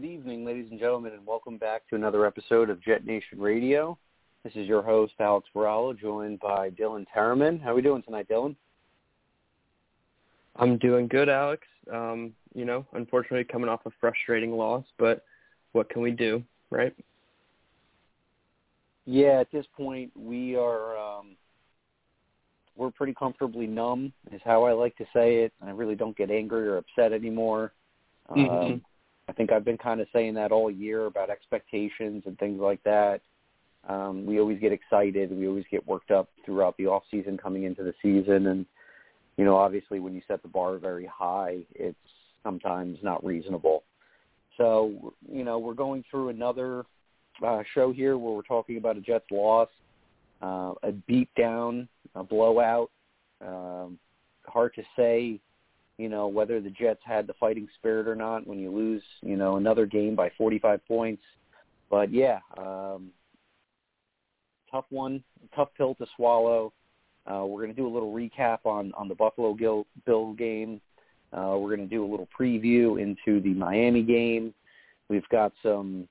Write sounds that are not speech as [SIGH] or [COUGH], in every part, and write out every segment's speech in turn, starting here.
Good evening, ladies and gentlemen, and welcome back to another episode of Jet Nation Radio. This is your host, Alex Varallo, joined by Dylan Terriman. How are we doing tonight, Dylan? I'm doing good, Alex. Um, you know, unfortunately coming off a frustrating loss, but what can we do, right? Yeah, at this point, we are um, we're pretty comfortably numb, is how I like to say it. I really don't get angry or upset anymore. Mm-hmm. Um, I think I've been kind of saying that all year about expectations and things like that. Um, we always get excited. We always get worked up throughout the off season coming into the season, and you know, obviously, when you set the bar very high, it's sometimes not reasonable. So, you know, we're going through another uh, show here where we're talking about a Jets loss, uh, a beat down, a blowout. Um, hard to say you know, whether the Jets had the fighting spirit or not when you lose, you know, another game by 45 points. But yeah, um, tough one, tough pill to swallow. Uh, we're going to do a little recap on, on the Buffalo Bill, Bill game. Uh, we're going to do a little preview into the Miami game. We've got some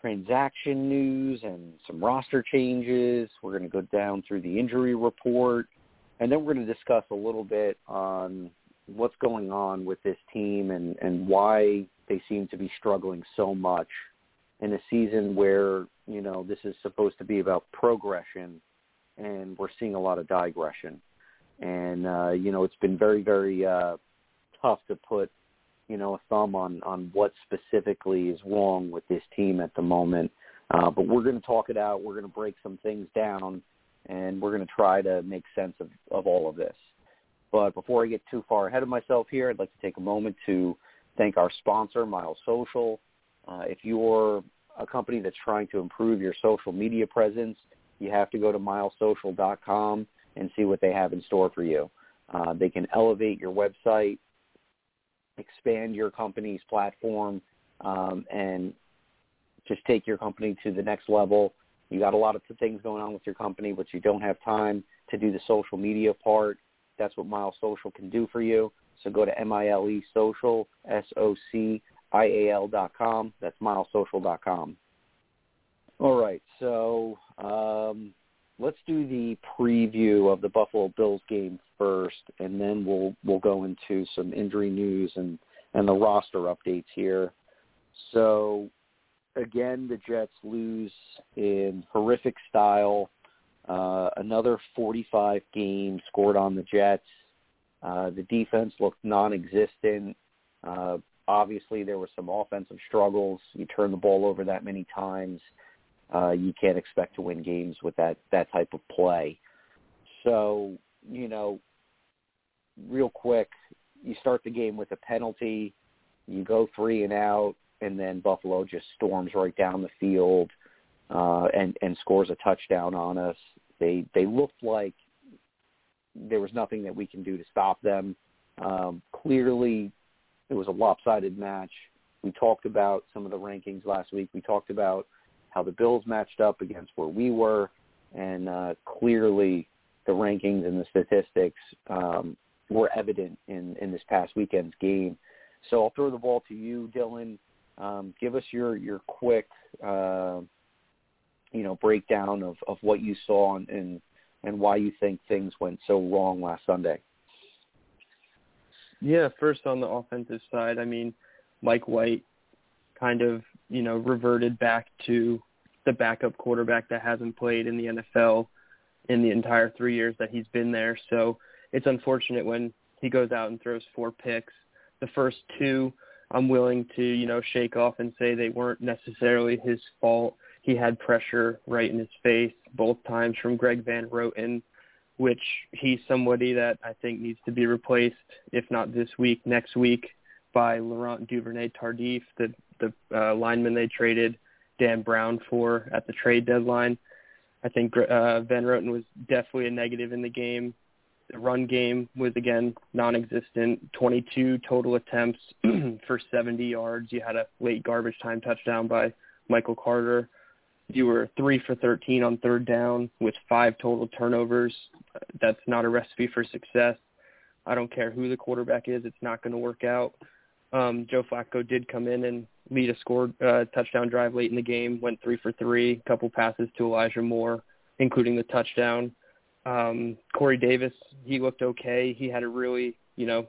transaction news and some roster changes. We're going to go down through the injury report. And then we're going to discuss a little bit on what's going on with this team and, and why they seem to be struggling so much in a season where, you know, this is supposed to be about progression and we're seeing a lot of digression. And, uh, you know, it's been very, very uh, tough to put, you know, a thumb on, on what specifically is wrong with this team at the moment. Uh, but we're going to talk it out. We're going to break some things down and we're going to try to make sense of, of all of this. But before I get too far ahead of myself here, I'd like to take a moment to thank our sponsor, Mile Social. Uh, if you're a company that's trying to improve your social media presence, you have to go to milesocial.com and see what they have in store for you. Uh, they can elevate your website, expand your company's platform, um, and just take your company to the next level. You got a lot of things going on with your company, but you don't have time to do the social media part. That's what Mile Social can do for you. So go to M-I-L-E Social, S-O-C-I-A-L dot com. That's milesocial dot com. All right, so um, let's do the preview of the Buffalo Bills game first, and then we'll we'll go into some injury news and and the roster updates here. So again, the Jets lose in horrific style uh, another 45 games scored on the Jets. Uh, the defense looked non-existent. Uh, obviously, there were some offensive struggles. You turn the ball over that many times, uh, you can't expect to win games with that that type of play. So, you know, real quick, you start the game with a penalty, you go three and out, and then Buffalo just storms right down the field and and scores a touchdown on us. They they looked like there was nothing that we can do to stop them. Um, clearly, it was a lopsided match. We talked about some of the rankings last week. We talked about how the Bills matched up against where we were, and uh, clearly the rankings and the statistics um, were evident in, in this past weekend's game. So I'll throw the ball to you, Dylan. Um, give us your your quick uh, you know breakdown of of what you saw and and, and why you think things went so wrong last Sunday. Yeah, first on the offensive side, I mean, Mike White kind of, you know, reverted back to the backup quarterback that hasn't played in the NFL in the entire 3 years that he's been there. So, it's unfortunate when he goes out and throws four picks. The first two I'm willing to, you know, shake off and say they weren't necessarily his fault he had pressure right in his face both times from Greg Van Roten. which he's somebody that I think needs to be replaced, if not this week, next week, by Laurent Duvernay Tardif, the the uh, lineman they traded Dan Brown for at the trade deadline. I think uh, Van Roten was definitely a negative in the game. The run game was again non-existent. 22 total attempts [CLEARS THROAT] for 70 yards. You had a late garbage time touchdown by Michael Carter. You were three for 13 on third down with five total turnovers. That's not a recipe for success. I don't care who the quarterback is; it's not going to work out. Um, Joe Flacco did come in and lead a score uh, touchdown drive late in the game. Went three for three, couple passes to Elijah Moore, including the touchdown. Um, Corey Davis, he looked okay. He had a really, you know,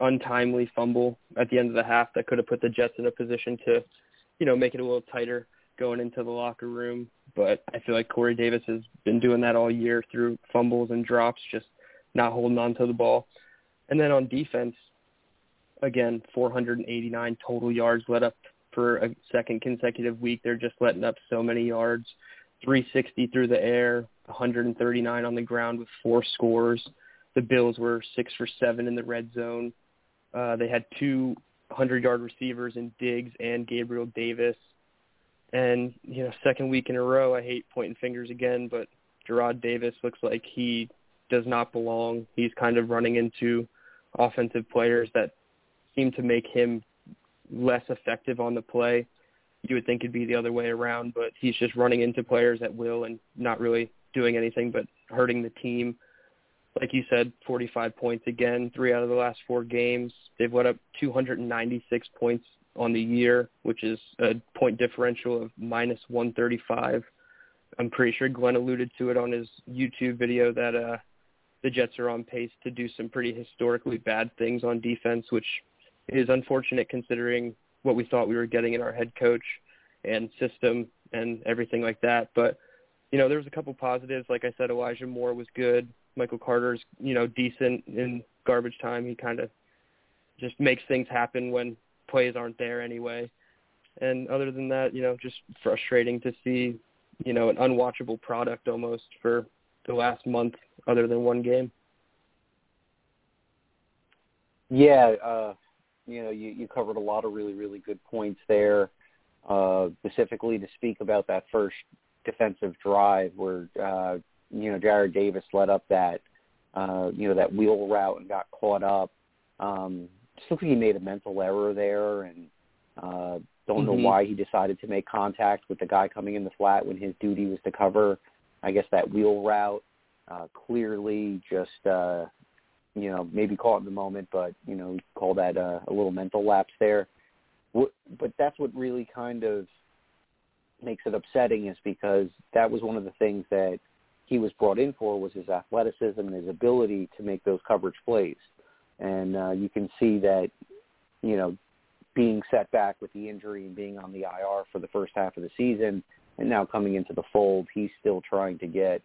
untimely fumble at the end of the half that could have put the Jets in a position to, you know, make it a little tighter going into the locker room. But I feel like Corey Davis has been doing that all year through fumbles and drops, just not holding on to the ball. And then on defense, again, 489 total yards let up for a second consecutive week. They're just letting up so many yards. 360 through the air, 139 on the ground with four scores. The Bills were six for seven in the red zone. Uh, they had two 100-yard receivers in Diggs and Gabriel Davis. And, you know, second week in a row, I hate pointing fingers again, but Jarrad Davis looks like he does not belong. He's kind of running into offensive players that seem to make him less effective on the play. You would think it'd be the other way around, but he's just running into players at will and not really doing anything but hurting the team. Like you said, 45 points again, three out of the last four games. They've let up 296 points on the year, which is a point differential of minus 135. I'm pretty sure Glenn alluded to it on his YouTube video that uh, the Jets are on pace to do some pretty historically bad things on defense, which is unfortunate considering what we thought we were getting in our head coach and system and everything like that. But you know, there was a couple positives. Like I said, Elijah Moore was good. Michael Carter's you know decent in garbage time. He kind of just makes things happen when plays aren't there anyway. And other than that, you know, just frustrating to see, you know, an unwatchable product almost for the last month, other than one game. Yeah, uh, you know, you, you covered a lot of really, really good points there. Uh, specifically to speak about that first defensive drive where, uh, you know, Jarrad Davis led up that, uh, you know, that wheel route and got caught up. Um, just looks like he made a mental error there and uh, don't mm-hmm. know why he decided to make contact with the guy coming in the flat when his duty was to cover, I guess, that wheel route. Uh, clearly just, uh, you know, maybe caught in the moment, but, you know, call that uh, a little mental lapse there. But that's what really kind of makes it upsetting is because that was one of the things that he was brought in for was his athleticism and his ability to make those coverage plays. And uh, you can see that, you know, being set back with the injury and being on the IR for the first half of the season and now coming into the fold, he's still trying to get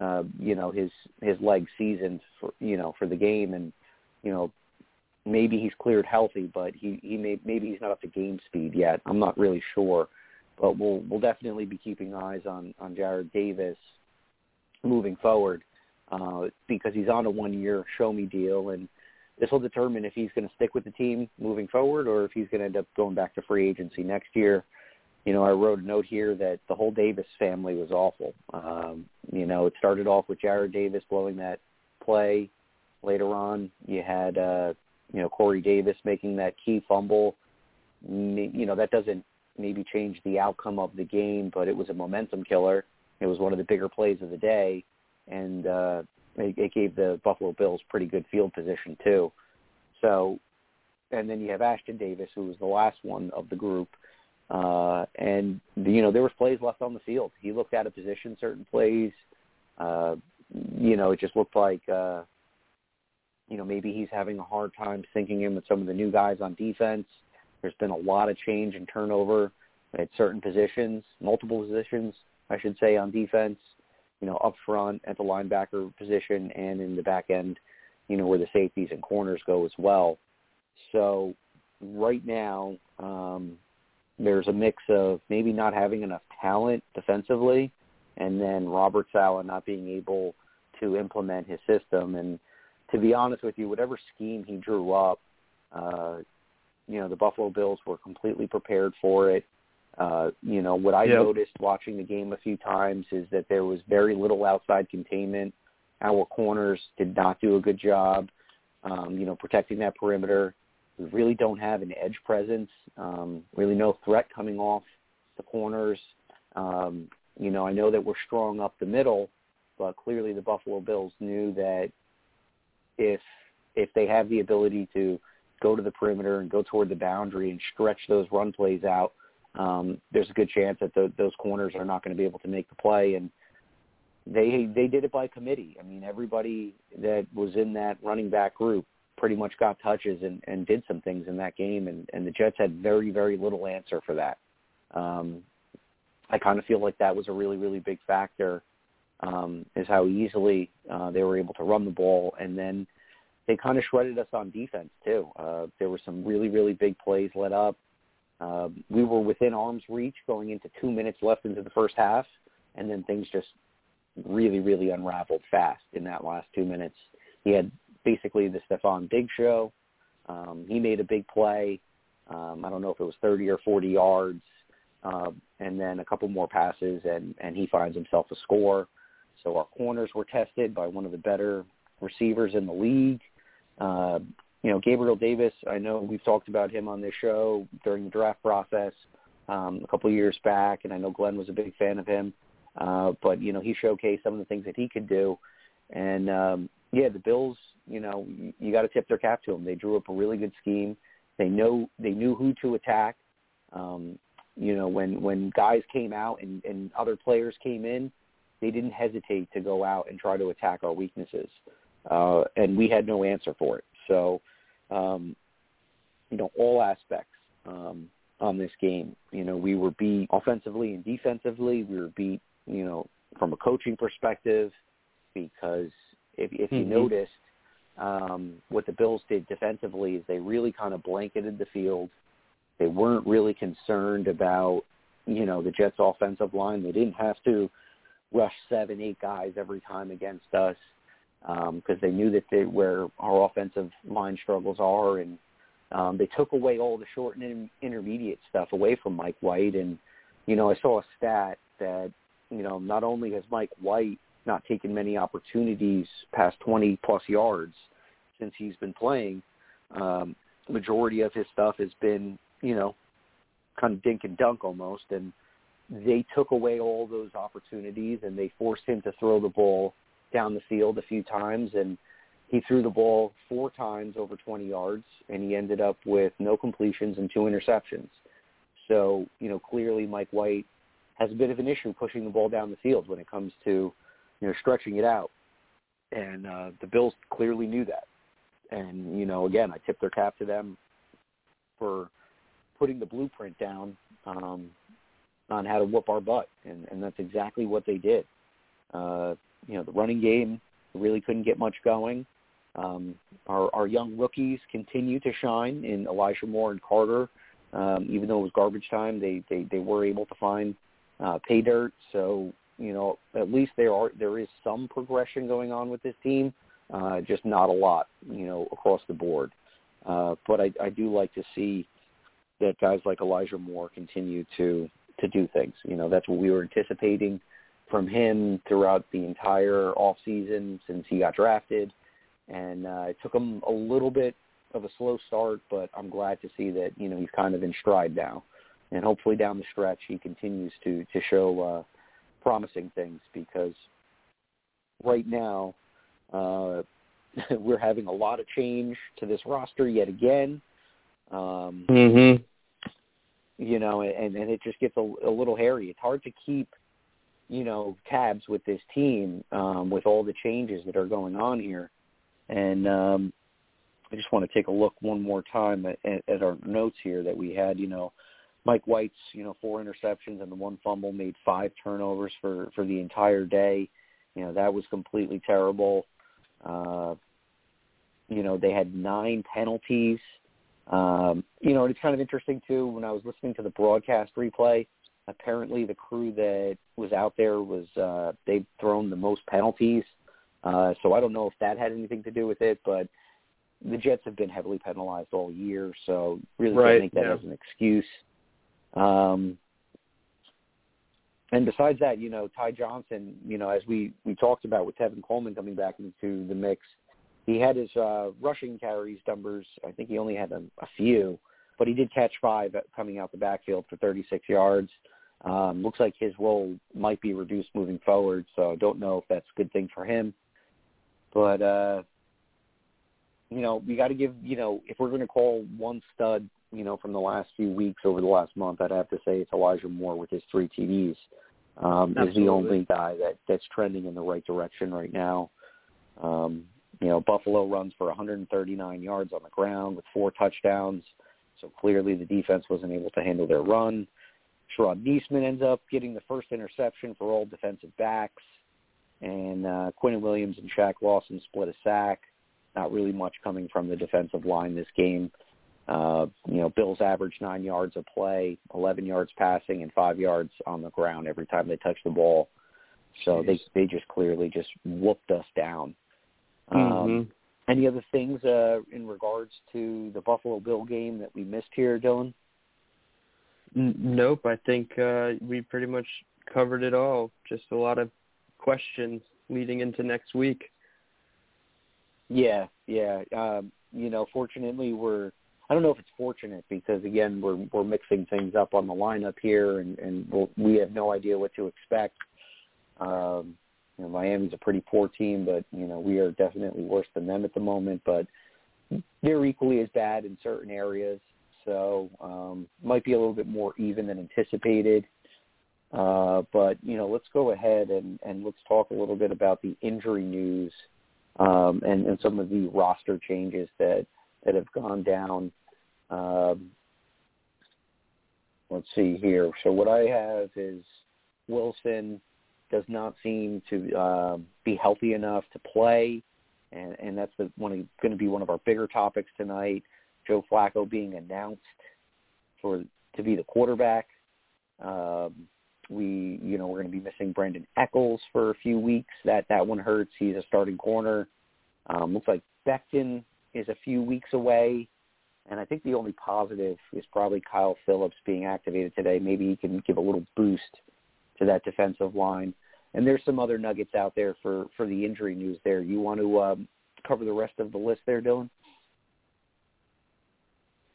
uh, you know his his leg seasoned for you know for the game, and you know maybe he's cleared healthy, but he he may maybe he's not up to game speed yet. I'm not really sure, but we'll we'll definitely be keeping eyes on on Jarrad Davis moving forward uh, because he's on a one year show me deal, and this will determine if he's going to stick with the team moving forward or if he's going to end up going back to free agency next year you know, I wrote a note here that the whole Davis family was awful. Um, you know, it started off with Jarrad Davis blowing that play. Later on, you had, uh, you know, Corey Davis making that key fumble. You know, that doesn't maybe change the outcome of the game, but it was a momentum killer. It was one of the bigger plays of the day, and uh, it, gave the Buffalo Bills pretty good field position too. So, and then you have Ashtyn Davis, who was the last one of the group uh, and you know there was plays left on the field. He looked out of position certain plays. Uh, you know, it just looked like uh, you know maybe he's having a hard time syncing in with some of the new guys on defense. There's been a lot of change and turnover at certain positions, multiple positions, I should say, on defense. You know, up front at the linebacker position and in the back end, you know, where the safeties and corners go as well. So right now, um, there's a mix of maybe not having enough talent defensively, and then Robert Saleh not being able to implement his system. And to be honest with you, whatever scheme he drew up, uh, you know, the Buffalo Bills were completely prepared for it. Uh, you know, what I Yep. noticed watching the game a few times is that there was very little outside containment. Our corners did not do a good job, um, you know, protecting that perimeter. We really don't have an edge presence. Um, really no threat coming off the corners. Um, you know, I know that we're strong up the middle, but clearly the Buffalo Bills knew that if if they have the ability to go to the perimeter and go toward the boundary and stretch those run plays out, um, there's a good chance that the, those corners are not going to be able to make the play. And they they did it by committee. I mean, everybody that was in that running back group pretty much got touches and, and did some things in that game, and, and the Jets had very very little answer for that. Um, I kind of feel like that was a really really big factor. Um, is how easily uh, they were able to run the ball, and then they kind of shredded us on defense too. Uh, there were some really really big plays let up. Uh, we were within arm's reach going into two minutes left into the first half, and then things just really, really unraveled fast in that last two minutes. He had basically the Stefon Diggs show. Um, he made a big play. Um, I don't know if it was 30 or 40 yards, uh, and then a couple more passes, and, and he finds himself a score. So our corners were tested by one of the better receivers in the league. Uh, you know, Gabriel Davis, I know we've talked about him on this show during the draft process um, a couple of years back, and I know Glenn was a big fan of him. Uh, but you know, he showcased some of the things that he could do, and um, yeah, the Bills. You know, you, got to tip their cap to them. They drew up a really good scheme. They know they knew who to attack. Um, you know, when when guys came out and, and other players came in, they didn't hesitate to go out and try to attack our weaknesses, uh, and we had no answer for it. So, um, you know, all aspects um, on this game. You know, we were beat offensively and defensively. We were beat you know, from a coaching perspective, because if, if you Mhm. noticed, um, what the Bills did defensively is they really kind of blanketed the field. They weren't really concerned about, you know, the Jets' offensive line. They didn't have to rush seven, eight guys every time against us because they knew that they, where our offensive line struggles are, and um, they took away all the short and intermediate stuff away from Mike White. And you know, I saw a stat that you know not only has Mike White not taken many opportunities past 20 plus yards since he's been playing, um, majority of his stuff has been you know kind of dink and dunk almost, and they took away all those opportunities and they forced him to throw the ball down the field a few times and he threw the ball four times over 20 yards and he ended up with no completions and two interceptions. So, you know, clearly Mike White has a bit of an issue pushing the ball down the field when it comes to, you know, stretching it out. And uh, the Bills clearly knew that. And, you know, again, I tip their cap to them for putting the blueprint down um, on how to whoop our butt. And, and that's exactly what they did. Uh, you know, the running game really couldn't get much going. Um, our, our young rookies continue to shine in Elijah Moore and Carter. Um, even though it was garbage time, they, they, they were able to find uh, pay dirt. So, you know, at least there are there is some progression going on with this team, uh, just not a lot, you know, across the board. Uh, but I, I do like to see that guys like Elijah Moore continue to to do things. You know, that's what we were anticipating from him throughout the entire off season since he got drafted. And uh, it took him a little bit of a slow start, but I'm glad to see that you know he's kind of in stride now, and hopefully down the stretch he continues to to show uh, promising things because right now uh, [LAUGHS] we're having a lot of change to this roster yet again. Um, Mhm. you know, and and it just gets a, a little hairy. It's hard to keep, you know, tabs with this team um, with all the changes that are going on here. And um, I just want to take a look one more time at, at, our notes here that we had. You know, Mike White's, you know, four interceptions and the one fumble made five turnovers for for the entire day. You know, that was completely terrible. Uh, you know, they had nine penalties. Um, you know, and it's kind of interesting too. When I was listening to the broadcast replay, apparently the crew that was out there was uh, they've thrown the most penalties Uh, so I don't know if that had anything to do with it, but the Jets have been heavily penalized all year, so really right, can't make that yeah. as an excuse. Um, and besides that, you know, Ty Johnson, you know, as we we talked about with Tevin Coleman coming back into the mix, he had his uh, rushing carries numbers. I think he only had a, a few, but he did catch five coming out the backfield for 36 yards. Um, looks like his role might be reduced moving forward, so I don't know if that's a good thing for him. But uh, you know, we got to give you know if we're going to call one stud, you know, from the last few weeks over the last month, I'd have to say it's Elijah Moore with his three TDs. Um, is the only guy that that's trending in the right direction right now. Um, you know, Buffalo runs for 139 yards on the ground with four touchdowns. So clearly the defense wasn't able to handle their run. Sharrod Neasman ends up getting the first interception for all defensive backs. And uh, Quinn Williams and Shaq Lawson split a sack. Not really much coming from the defensive line this game. Uh, you know, Bills averaged nine yards a play, 11 yards passing, and five yards on the ground every time they touched the ball. So they Jeez. they just clearly just whooped us down. Mhm. Um, any other things uh, in regards to the Buffalo Bill game that we missed here, Dylan? Nope, I think uh, we pretty much covered it all. Just a lot of questions leading into next week. Yeah, yeah. Um, you know, fortunately, we're I don't know if it's fortunate because again, we're we're mixing things up on the lineup here, and and we'll, we have no idea what to expect. Um, you know, Miami's a pretty poor team, but you know we are definitely worse than them at the moment. But they're equally as bad in certain areas, so um, might be a little bit more even than anticipated. Uh, but you know, let's go ahead and and let's talk a little bit about the injury news um, and, and some of the roster changes that that have gone down. Um, let's see here. So what I have is Wilson does not seem to uh, be healthy enough to play, and, and that's the, one going to be one of our bigger topics tonight. Joe Flacco being announced for to be the quarterback. Um, we, you know, we're going to be missing Brandin Echols for a few weeks. That that one hurts. He's a starting corner. Um, looks like Becton is a few weeks away, and I think the only positive is probably Kyle Phillips being activated today. Maybe he can give a little boost to that defensive line. And there's some other nuggets out there for for the injury news. There, you want to um, cover the rest of the list there, Dylan?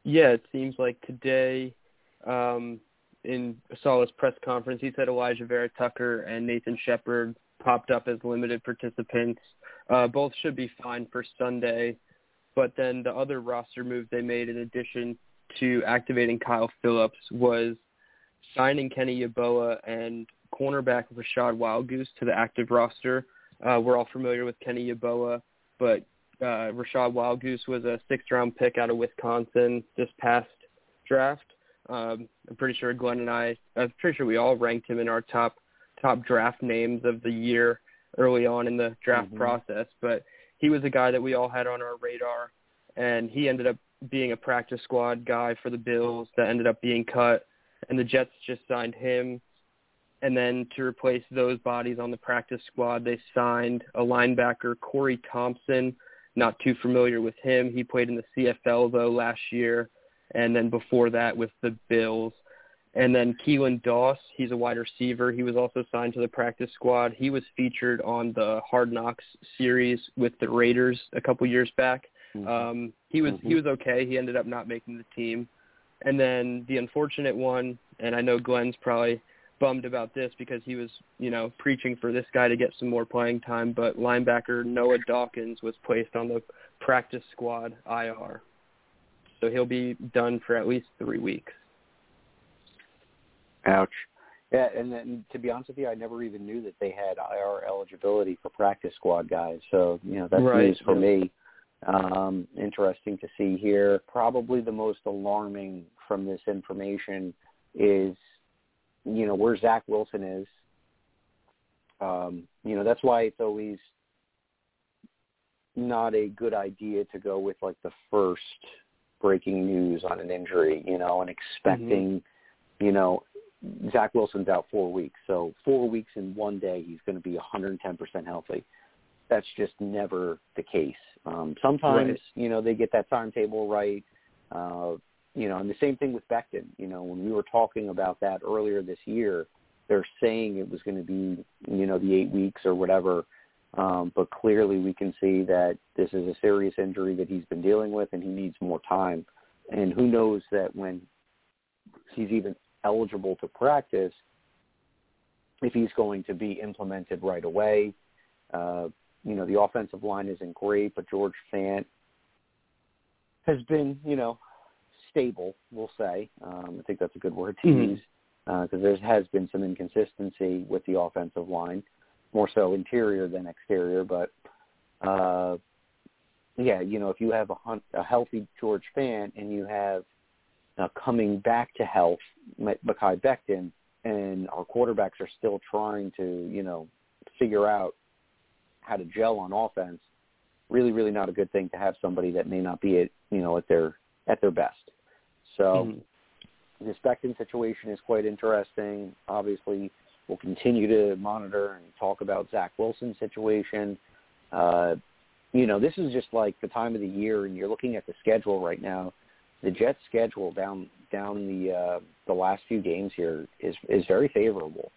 Yeah, it seems like today, um, in Saleh's press conference, he said Alijah Vera Tucker and Nathan Shepherd popped up as limited participants. Uh, both should be fine for Sunday. But then the other roster move they made in addition to activating Kyle Phillips was signing Kenny Yeboah and cornerback Rashad Wild Goose to the active roster. Uh, we're all familiar with Kenny Yeboah, but uh, Rachad Wildgoose was a sixth round pick out of Wisconsin this past draft. Um, I'm pretty sure Glenn and I, I'm pretty sure we all ranked him in our top top draft names of the year early on in the draft Mhm. process. But he was a guy that we all had on our radar, and he ended up being a practice squad guy for the Bills that ended up being cut, and the Jets just signed him. And then to replace those bodies on the practice squad, they signed a linebacker, Corey Thompson. Not too familiar with him. He played in the CFL though last year, and then before that with the Bills. And then Keelan Doss, he's a wide receiver. He was also signed to the practice squad. He was featured on the Hard Knocks series with the Raiders a couple years back. Um, he was he Mhm. was okay. He ended up not making the team. And then the unfortunate one, and I know Glenn's probably bummed about this because he was, you know, preaching for this guy to get some more playing time, but linebacker Noah Dawkins was placed on the practice squad IR. So he'll be done for at least 3 weeks. Ouch. Yeah, and then to be honest with you, I never even knew that they had IR eligibility for practice squad guys. So you know that's Right, news for yeah. me. Um, interesting to see here. Probably the most alarming from this information is, you know, where Zach Wilson is. Um, you know, that's why it's always not a good idea to go with like the first breaking news on an injury, you know, and expecting, you know, Zach Wilson's out four weeks. So four weeks in one day, he's going to be 110% healthy. that's just never the case. Um, sometimes, Right. you know, they get that timetable right. Uh, you know, and the same thing with Becton. You know, when we were talking about that earlier this year, they're saying it was going to be, you know, the eight weeks or whatever. Um, but clearly we can see that this is a serious injury that he's been dealing with and he needs more time. And who knows that when he's even eligible to practice, if he's going to be implemented right away. Uh, you know, the offensive line isn't great, but George Fant has been, you know, stable, we'll say. Um, I think that's a good word to Mhm. use because there has been some inconsistency with the offensive line, more so interior than exterior. But uh, yeah, you know, if you have a, hun- a healthy George Fant and you have uh, coming back to health, Mekhi Becton, and our quarterbacks are still trying to, you know, figure out how to gel on offense, really, really not a good thing to have somebody that may not be at, you know, at their at their best. So Mhm. the Becton situation is quite interesting. Obviously, we'll continue to monitor and talk about Zach Wilson's situation. Uh, you know, this is just like the time of the year, and you're looking at the schedule right now. The Jets' schedule down down the uh, the last few games here is is very favorable.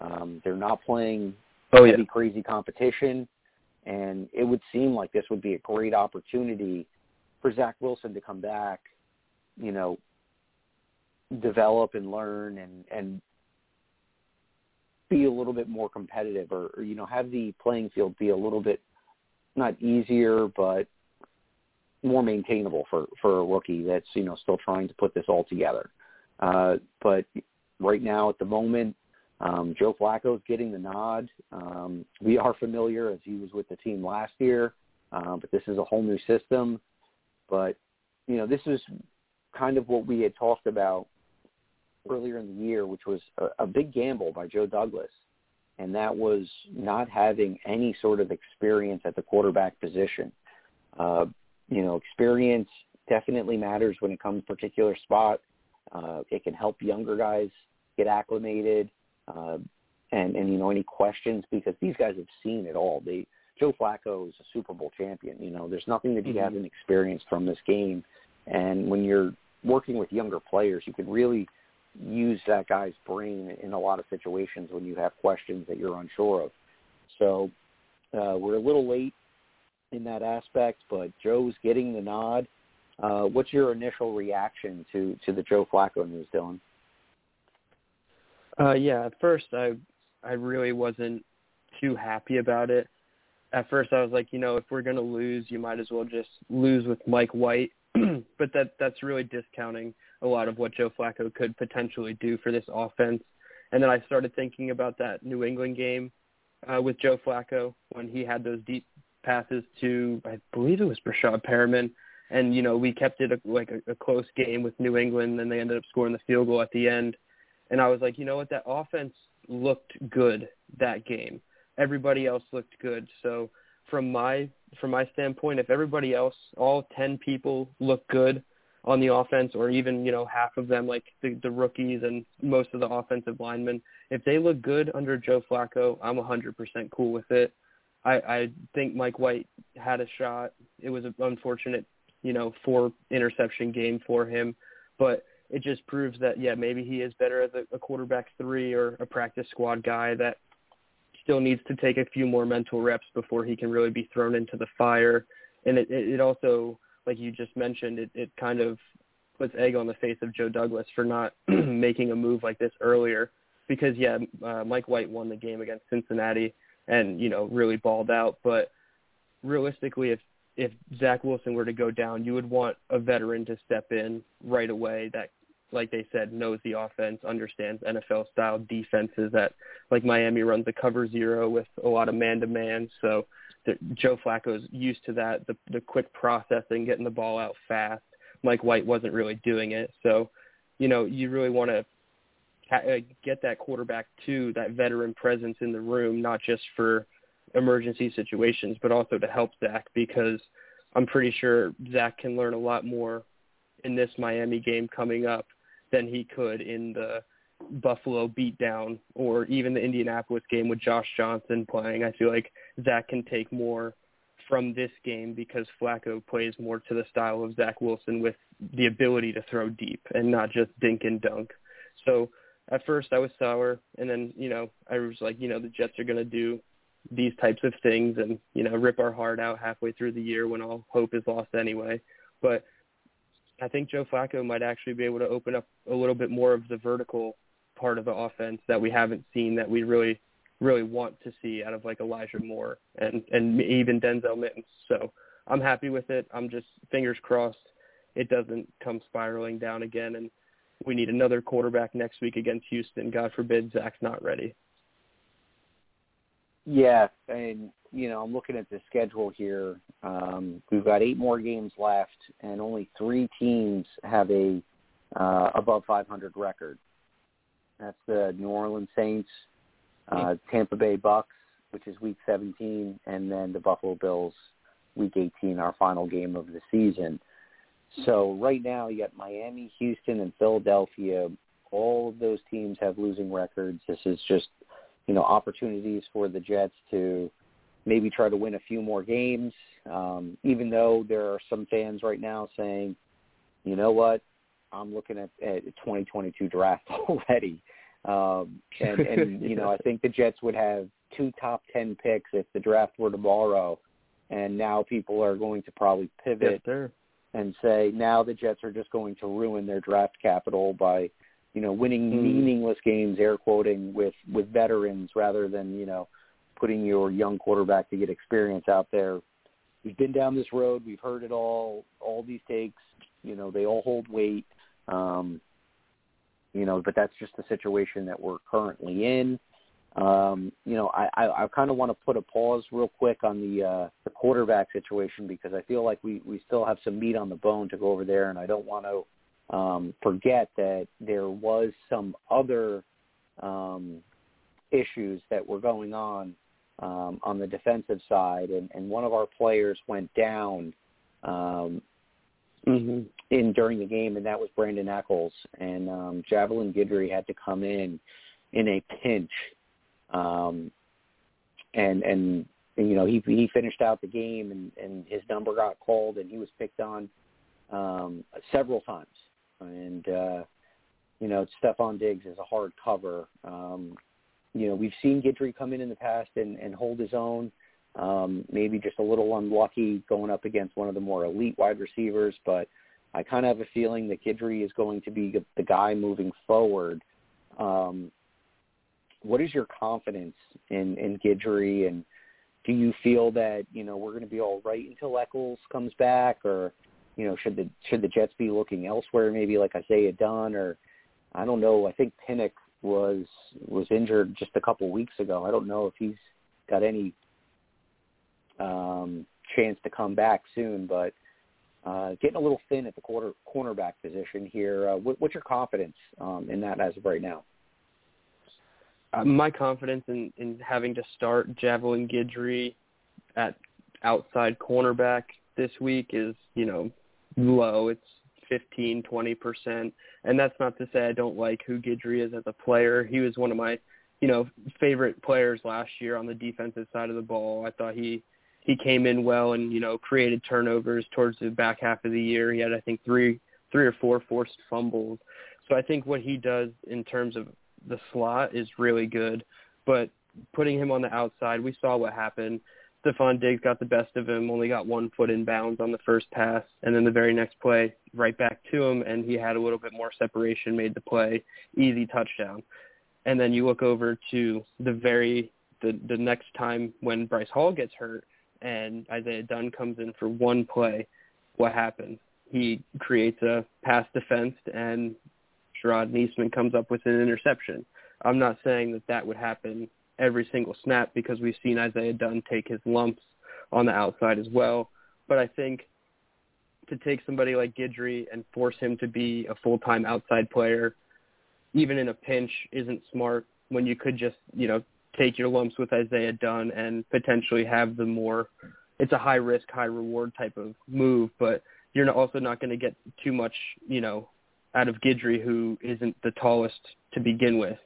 Um, they're not playing Oh yeah. crazy competition, and it would seem like this would be a great opportunity for Zach Wilson to come back, you know, develop and learn and and be a little bit more competitive, or, or you know, have the playing field be a little bit not easier, but more maintainable for for a rookie that's you know still trying to put this all together. Uh, but right now, at the moment, um, Joe Flacco's getting the nod. Um, we are familiar as he was with the team last year, uh, but this is a whole new system. But you know, this is kind of what we had talked about earlier in the year, which was a, a big gamble by Joe Douglas, and that was not having any sort of experience at the quarterback position. Uh, you know, experience definitely matters when it comes to a particular spot. Uh, it can help younger guys get acclimated, uh, and and you know any questions because these guys have seen it all. They Joe Flacco is a Super Bowl champion. You know, there's nothing that he Mhm. hasn't experienced from this game, and when you're working with younger players, you can really use that guy's brain in a lot of situations when you have questions that you're unsure of. So uh, we're a little late in that aspect, but Joe's getting the nod. Uh, what's your initial reaction to to the Joe Flacco news, Dylan? Uh, yeah, at first I I really wasn't too happy about it. At first I was like, you know, if we're gonna lose, you might as well just lose with Mike White. [CLEARS THROAT] but that that's really discounting a lot of what Joe Flacco could potentially do for this offense. And then I started thinking about that New England game uh, with Joe Flacco when he had those deep passes to I believe it was Breshad Perriman, and you know we kept it a, like a, a close game with New England, and they ended up scoring the field goal at the end. And I was like, you know what, that offense looked good that game. Everybody else looked good. So from my from my standpoint, if everybody else, all ten people look good on the offense, or even you know half of them, like the, the rookies and most of the offensive linemen, if they look good under Joe Flacco, I'm 100% cool with it. I, I think Mike White had a shot. It was an unfortunate, you know, four interception game for him, but it just proves that yeah, maybe he is better as a, a quarterback three or a practice squad guy that still needs to take a few more mental reps before he can really be thrown into the fire. And it, it, also, like you just mentioned, it, it kind of puts egg on the face of Joe Douglas for not [CLEARS THROAT] making a move like this earlier. Because yeah, uh, Mike White won the game against Cincinnati and you know really balled out. But realistically, if if Zach Wilson were to go down, you would want a veteran to step in right away that, like they said, knows the offense, understands NFL style defenses. That like Miami runs a cover zero with a lot of man to man, so the, Joe Flacco's used to that. The the quick processing, getting the ball out fast. Mike White wasn't really doing it, so you know you really want to uh, get that quarterback to that veteran presence in the room, not just for emergency situations, but also to help Zach because I'm pretty sure Zach can learn a lot more in this Miami game coming up than he could in the Buffalo beatdown or even the Indianapolis game with Josh Johnson playing. I feel like Zach can take more from this game because Flacco plays more to the style of Zach Wilson with the ability to throw deep and not just dink and dunk. So at first I was sour and then, you know, I was like, you know, the Jets are going to do these types of things and, you know, rip our heart out halfway through the year when all hope is lost anyway. But I think Joe Flacco might actually be able to open up a little bit more of the vertical part of the offense that we haven't seen that we really really want to see out of like Elijah Moore and and even Denzel Mims. So I'm happy with it. I'm just fingers crossed it doesn't come spiraling down again and we need another quarterback next week against Houston. God forbid Zach's not ready. Yeah, and you know, I'm looking at the schedule here. Um, we've got eight more games left, and only three teams have a uh, above 500 record. That's the New Orleans Saints, uh, Tampa Bay Bucks, which is Week 17, and then the Buffalo Bills, Week 18, our final game of the season. So right now, you got Miami, Houston, and Philadelphia. All of those teams have losing records. This is just, you know, opportunities for the Jets to maybe try to win a few more games. Um, even though there are some fans right now saying, you know what, I'm looking at, at 2022 draft [LAUGHS] already. Um, and, and [LAUGHS] you know, I think the Jets would have two top 10 picks if the draft were tomorrow. And now people are going to probably pivot yes, and say now the Jets are just going to ruin their draft capital by, you know, winning Mm. meaningless games, air quoting, with with veterans rather than you know putting your young quarterback to get experience out there. We've been down this road. We've heard it all. All these takes, you know, they all hold weight. Um, you know, but that's just the situation that we're currently in. Um, you know, I, I, I kind of want to put a pause real quick on the uh, the quarterback situation because I feel like we, we still have some meat on the bone to go over there, and I don't want to um, forget that there was some other um, issues that were going on um, on the defensive side, and, and one of our players went down um, Mm-hmm. in during the game, and that was Brandin Echols, and um, Javelin Guidry had to come in in a pinch, um, and and and, you know he he finished out the game, and and his number got called, and he was picked on um, several times, and uh, you know Stefon Diggs is a hard cover. Um, you know we've seen Guidry come in in the past and, and hold his own. Um, maybe just a little unlucky going up against one of the more elite wide receivers, but I kind of have a feeling that Guidry is going to be the guy moving forward. Um, what is your confidence in, in Guidry, and do you feel that you know we're going to be all right until Echols comes back, or you know should the should the Jets be looking elsewhere, maybe like Isaiah Dunn, or I don't know. I think Pinnock was was injured just a couple weeks ago. I don't know if he's got any um, chance to come back soon, but uh, getting a little thin at the quarter cornerback position here. Uh, what, what's your confidence um, in that as of right now? Uh, my confidence in, in having to start Javelin Guidry at outside cornerback this week is, you know, low. It's 15, 20%. And that's not to say I don't like who Guidry is as a player. He was one of my, you know, favorite players last year on the defensive side of the ball. I thought he he came in well and, you know, created turnovers towards the back half of the year. He had I think three three or four forced fumbles. So I think what he does in terms of the slot is really good. But putting him on the outside, we saw what happened. Stefon Diggs got the best of him, only got one foot in bounds on the first pass, and then the very next play, right back to him, and he had a little bit more separation, made the play, easy touchdown. And then you look over to the very the the next time when Bryce Hall gets hurt and Isaiah Dunn comes in for one play, what happens? He creates a pass defense and Sharrod Neasman comes up with an interception. I'm not saying that that would happen every single snap because we've seen Isaiah Dunn take his lumps on the outside as well. But I think to take somebody like Guidry and force him to be a full-time outside player, even in a pinch, isn't smart when you could just, you know, take your lumps with Isaiah Dunn and potentially have the more it's a high risk, high reward type of move, but you're also not going to get too much, you know, out of Guidry, who isn't the tallest to begin with.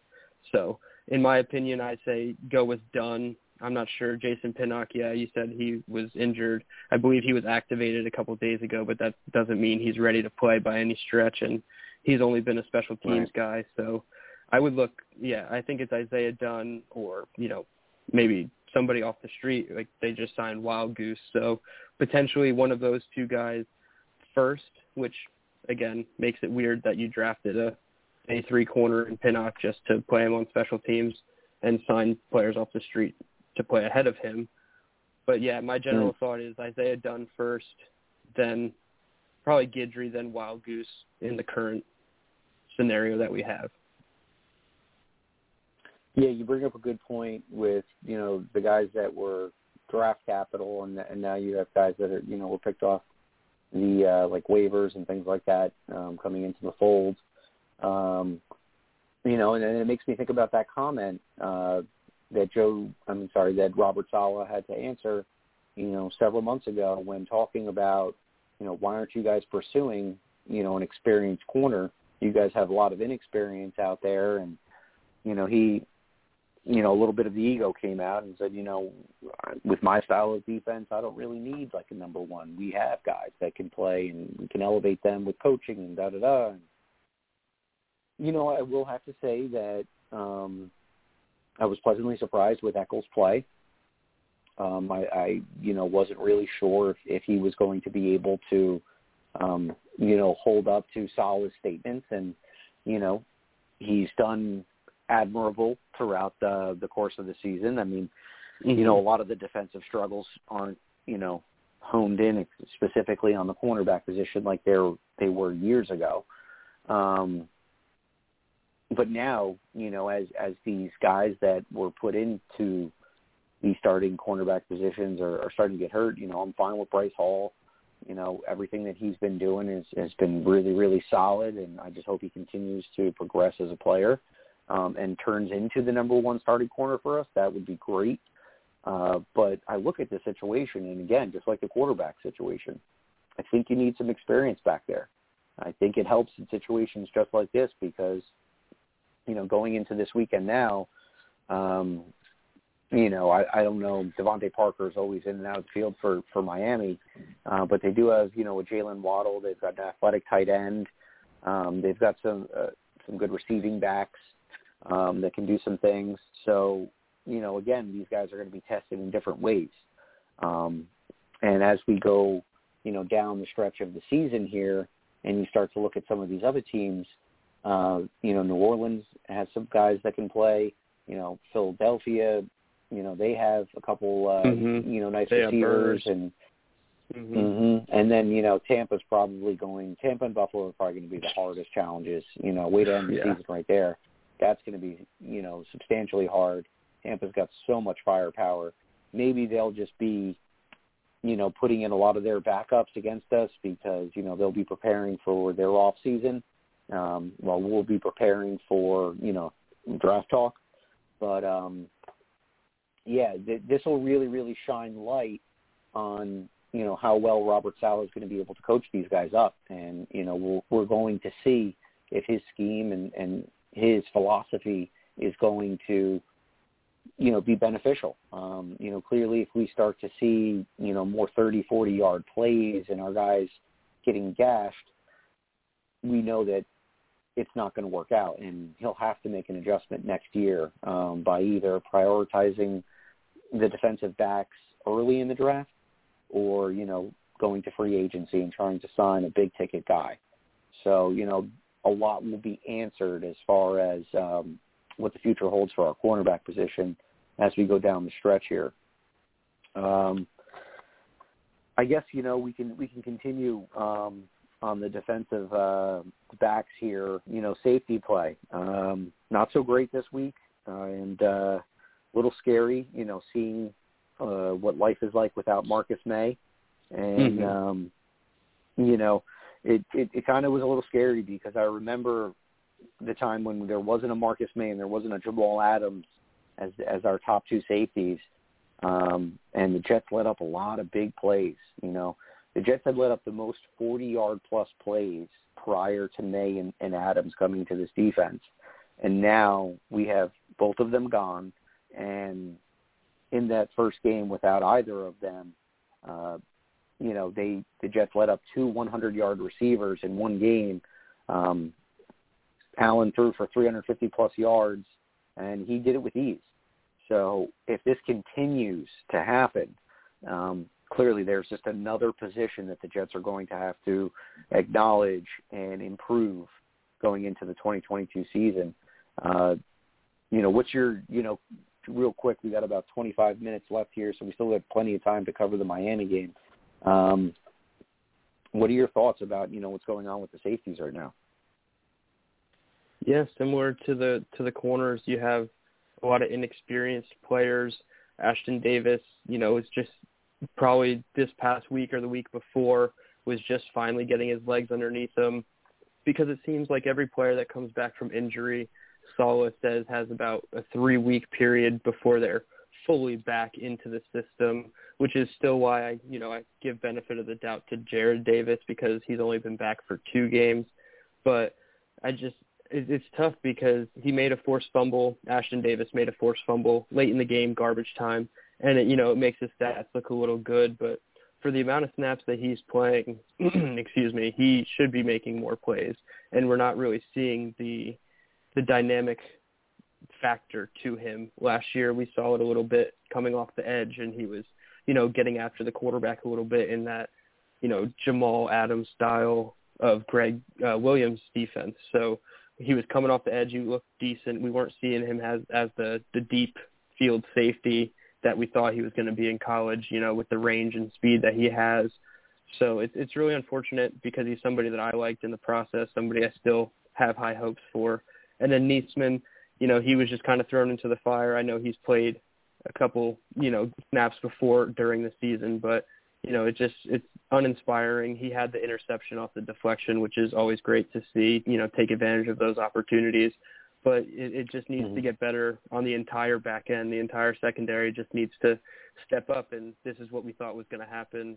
So, in my opinion, I say go with Dunn. I'm not sure. Jason Pinnock, yeah, you said he was injured. I believe he was activated a couple of days ago, but that doesn't mean he's ready to play by any stretch. And he's only been a special teams right. guy. So I would look, yeah, I think it's Isaiah Dunn or, you know, maybe somebody off the street. Like they just signed Wildgoose. So potentially one of those two guys first, which again makes it weird that you drafted a a three corner in Pinnock just to play him on special teams and sign players off the street to play ahead of him. But yeah, my general mm. thought is Isaiah Dunn first, then probably Guidry, then Wildgoose in the current scenario that we have. Yeah, you bring up a good point with you know the guys that were draft capital, and and now you have guys that are you know were picked off the uh, like waivers and things like that um, coming into the fold. Um, you know, and, and it makes me think about that comment uh, that Joe, I mean, sorry, that Robert Saleh had to answer, you know, several months ago when talking about, you know, why aren't you guys pursuing, you know, an experienced corner? You guys have a lot of inexperience out there, and you know, he you know, a little bit of the ego came out and said, you know, with my style of defense, I don't really need like a number one. We have guys that can play and we can elevate them with coaching and da da da. And, you know, I will have to say that um, I was pleasantly surprised with Echols' play. Um, I, I, you know, wasn't really sure if, if he was going to be able to, um, you know, hold up to solid statements. And, you know, he's done admirable throughout the the course of the season. I mean, mm-hmm. you know, a lot of the defensive struggles aren't, you know, honed in specifically on the cornerback position like they they were years ago. Um, but now, you know, as as these guys that were put into the starting cornerback positions are, are starting to get hurt, you know, I'm fine with Bryce Hall. You know, everything that he's been doing is, has been really, really solid, and I just hope he continues to progress as a player um, and turns into the number one starting corner for us, that would be great. Uh, but I look at the situation, and again, just like the quarterback situation, I think you need some experience back there. I think it helps in situations just like this because, you know, going into this weekend now, um, you know, I, I don't know. DeVante Parker is always in and out of the field for for Miami, uh, but they do have you know a Jaylen Waddle. They've got an athletic tight end. Um, they've got some uh, some good receiving backs um, that can do some things. So, you know, again, these guys are going to be tested in different ways. Um, and as we go, you know, down the stretch of the season here, and you start to look at some of these other teams, uh, you know, New Orleans has some guys that can play. You know, Philadelphia, you know, they have a couple, uh, mm-hmm. you know, nice they receivers and. Mm-hmm. Mm-hmm. And then you know Tampa's probably going. Tampa and Buffalo are probably going to be the hardest challenges. You know, way to end the yeah. season right there that's going to be you know substantially hard. Tampa's got so much firepower. Maybe they'll just be you know putting in a lot of their backups against us because you know they'll be preparing for their off season um while we'll be preparing for you know draft talk. But um yeah th- this will really really shine light on you know how well Robert Saleh is going to be able to coach these guys up. And you know we'll, we're going to see if his scheme and and his philosophy is going to you know be beneficial. Um you know clearly if we start to see you know more 30 40 yard plays and our guys getting gashed we know that it's not going to work out and he'll have to make an adjustment next year um by either prioritizing the defensive backs early in the draft or you know going to free agency and trying to sign a big ticket guy so you know a lot will be answered as far as um, what the future holds for our cornerback position as we go down the stretch here. Um, I guess you know we can we can continue um, on the defensive uh, backs here. You know, safety play um, not so great this week, uh, and uh, a little scary. You know, seeing uh, what life is like without Marcus Maye, and mm-hmm. um, you know it it, it kind of was a little scary because I remember the time when there wasn't a Marcus Maye and there wasn't a Jamal Adams as as our top two safeties, um, and the Jets let up a lot of big plays. You know, the Jets had let up the most 40 yard plus plays prior to Maye and, and Adams coming to this defense. And now we have both of them gone. And in that first game without either of them, uh, you know, they the Jets let up two 100-yard receivers in one game. Um, Allen threw for 350 plus yards, and he did it with ease. So if this continues to happen, um, clearly there's just another position that the Jets are going to have to acknowledge and improve going into the 2022 season. Uh, you know, what's your, you know, real quick, we got about 25 minutes left here, so we still have plenty of time to cover the Miami game. Um, what are your thoughts about, you know, what's going on with the safeties right now? Yeah, similar to the to the corners, you have a lot of inexperienced players. Ashtyn Davis, you know, is just probably this past week or the week before was just finally getting his legs underneath him because it seems like every player that comes back from injury, Saleh says has about a three week period before they're fully back into the system, which is still why I, you know, I give benefit of the doubt to Jarrad Davis because he's only been back for two games. But I just it's tough because he made a forced fumble. Ashtyn Davis made a forced fumble late in the game, garbage time, and it you know it makes his stats look a little good. But for the amount of snaps that he's playing, [CLEARS THROAT] excuse me, he should be making more plays, and we're not really seeing the the dynamic factor to him. Last year we saw it a little bit coming off the edge, and he was you know getting after the quarterback a little bit in that you know Jamal Adams style of Gregg uh, Williams defense. So he was coming off the edge. He looked decent. We weren't seeing him as as the the deep field safety that we thought he was going to be in college. You know, with the range and speed that he has. So it's it's really unfortunate because he's somebody that I liked in the process. Somebody I still have high hopes for. And then Neasman, you know, he was just kind of thrown into the fire. I know he's played a couple, you know, snaps before during the season, but you know, it just it's uninspiring. He had the interception off the deflection, which is always great to see. You know, take advantage of those opportunities, but it, it just needs mm-hmm. to get better on the entire back end. The entire secondary just needs to step up, and this is what we thought was going to happen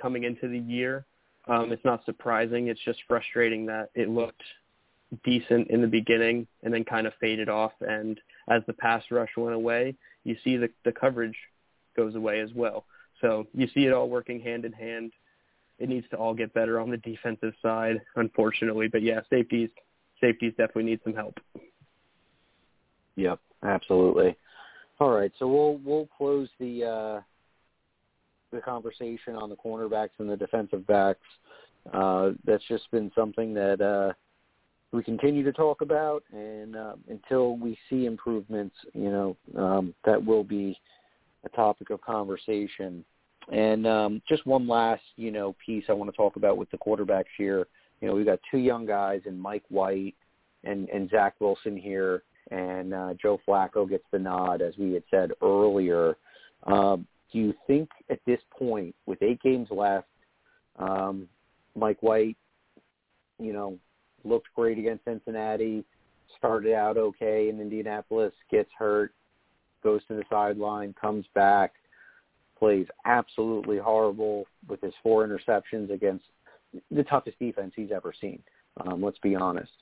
coming into the year. Um, it's not surprising. It's just frustrating that it looked decent in the beginning and then kind of faded off. And as the pass rush went away, you see the the coverage goes away as well. So you see it all working hand in hand. It needs to all get better on the defensive side, unfortunately. But yeah, safeties safeties definitely need some help. Yep, absolutely. All right, so we'll we'll close the uh, the conversation on the cornerbacks and the defensive backs. Uh, that's just been something that uh, we continue to talk about, and uh, until we see improvements, you know, um, that will be a topic of conversation. And um, just one last, you know, piece I want to talk about with the quarterbacks here. You know, we've got two young guys in Mike White and, and Zach Wilson here, and uh, Joe Flacco gets the nod, as we had said earlier. Um, do you think at this point, with eight games left, um, Mike White, you know, looked great against Cincinnati, started out okay in Indianapolis, gets hurt, goes to the sideline, comes back, plays absolutely horrible with his four interceptions against the toughest defense he's ever seen. Um, let's be honest.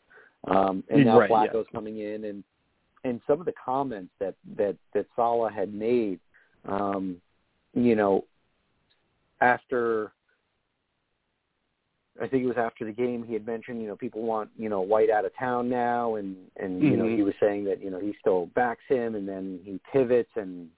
Um, and now right, Flacco's yeah. coming in, and and some of the comments that that that Saleh had made, um, you know, after I think it was after the game he had mentioned, you know, people want, you know, White out of town now and and you mm-hmm. know, he was saying that, you know, he still backs him and then he pivots and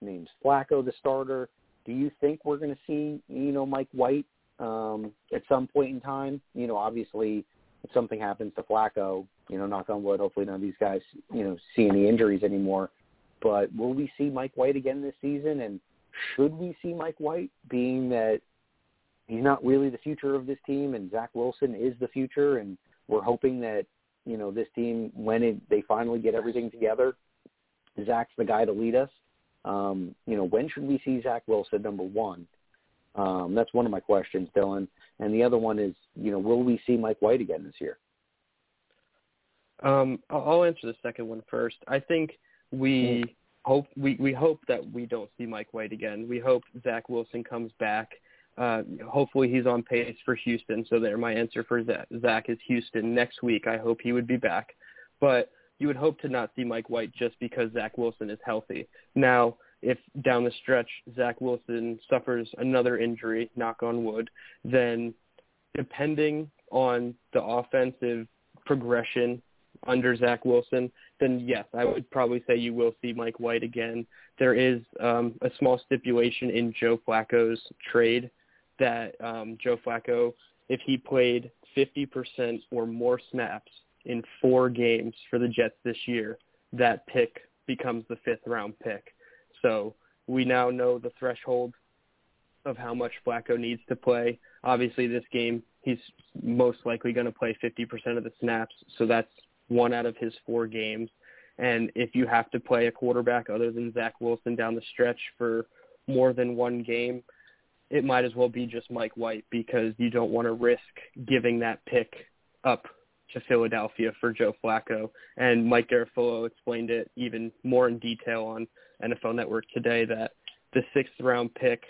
names Flacco the starter. Do you think we're going to see, you know, Mike White um at some point in time? You know, obviously if something happens to Flacco, you know, knock on wood, hopefully none of these guys, you know, see any injuries anymore. But will we see Mike White again this season and should we see Mike White being that he's not really the future of this team, and Zach Wilson is the future, and we're hoping that you know this team when it, they finally get everything together, Zach's the guy to lead us. Um, you know, when should we see Zach Wilson number one? Um, that's one of my questions, Dylan. And the other one is, you know, will we see Mike White again this year? Um, I'll answer the second one first. I think we mm-hmm. hope we, we hope that we don't see Mike White again. We hope Zach Wilson comes back uh, hopefully he's on pace for Houston. So there, my answer for Zach is Houston next week. I hope he would be back, but you would hope to not see Mike White just because Zach Wilson is healthy. Now, if down the stretch Zach Wilson suffers another injury, knock on wood, then depending on the offensive progression under Zach Wilson, then yes, I would probably say you will see Mike White again. There is um, a small stipulation in Joe Flacco's trade that um, Joe Flacco, if he played 50% or more snaps in four games for the Jets this year, that pick becomes the fifth round pick. So we now know the threshold of how much Flacco needs to play. Obviously, this game he's most likely going to play 50% of the snaps, so that's one out of his four games. And if you have to play a quarterback other than Zach Wilson down the stretch for more than one game, it might as well be just Mike White because you don't want to risk giving that pick up to Philadelphia for Joe Flacco. And Mike Garafolo explained it even more in detail on NFL Network today that the sixth round pick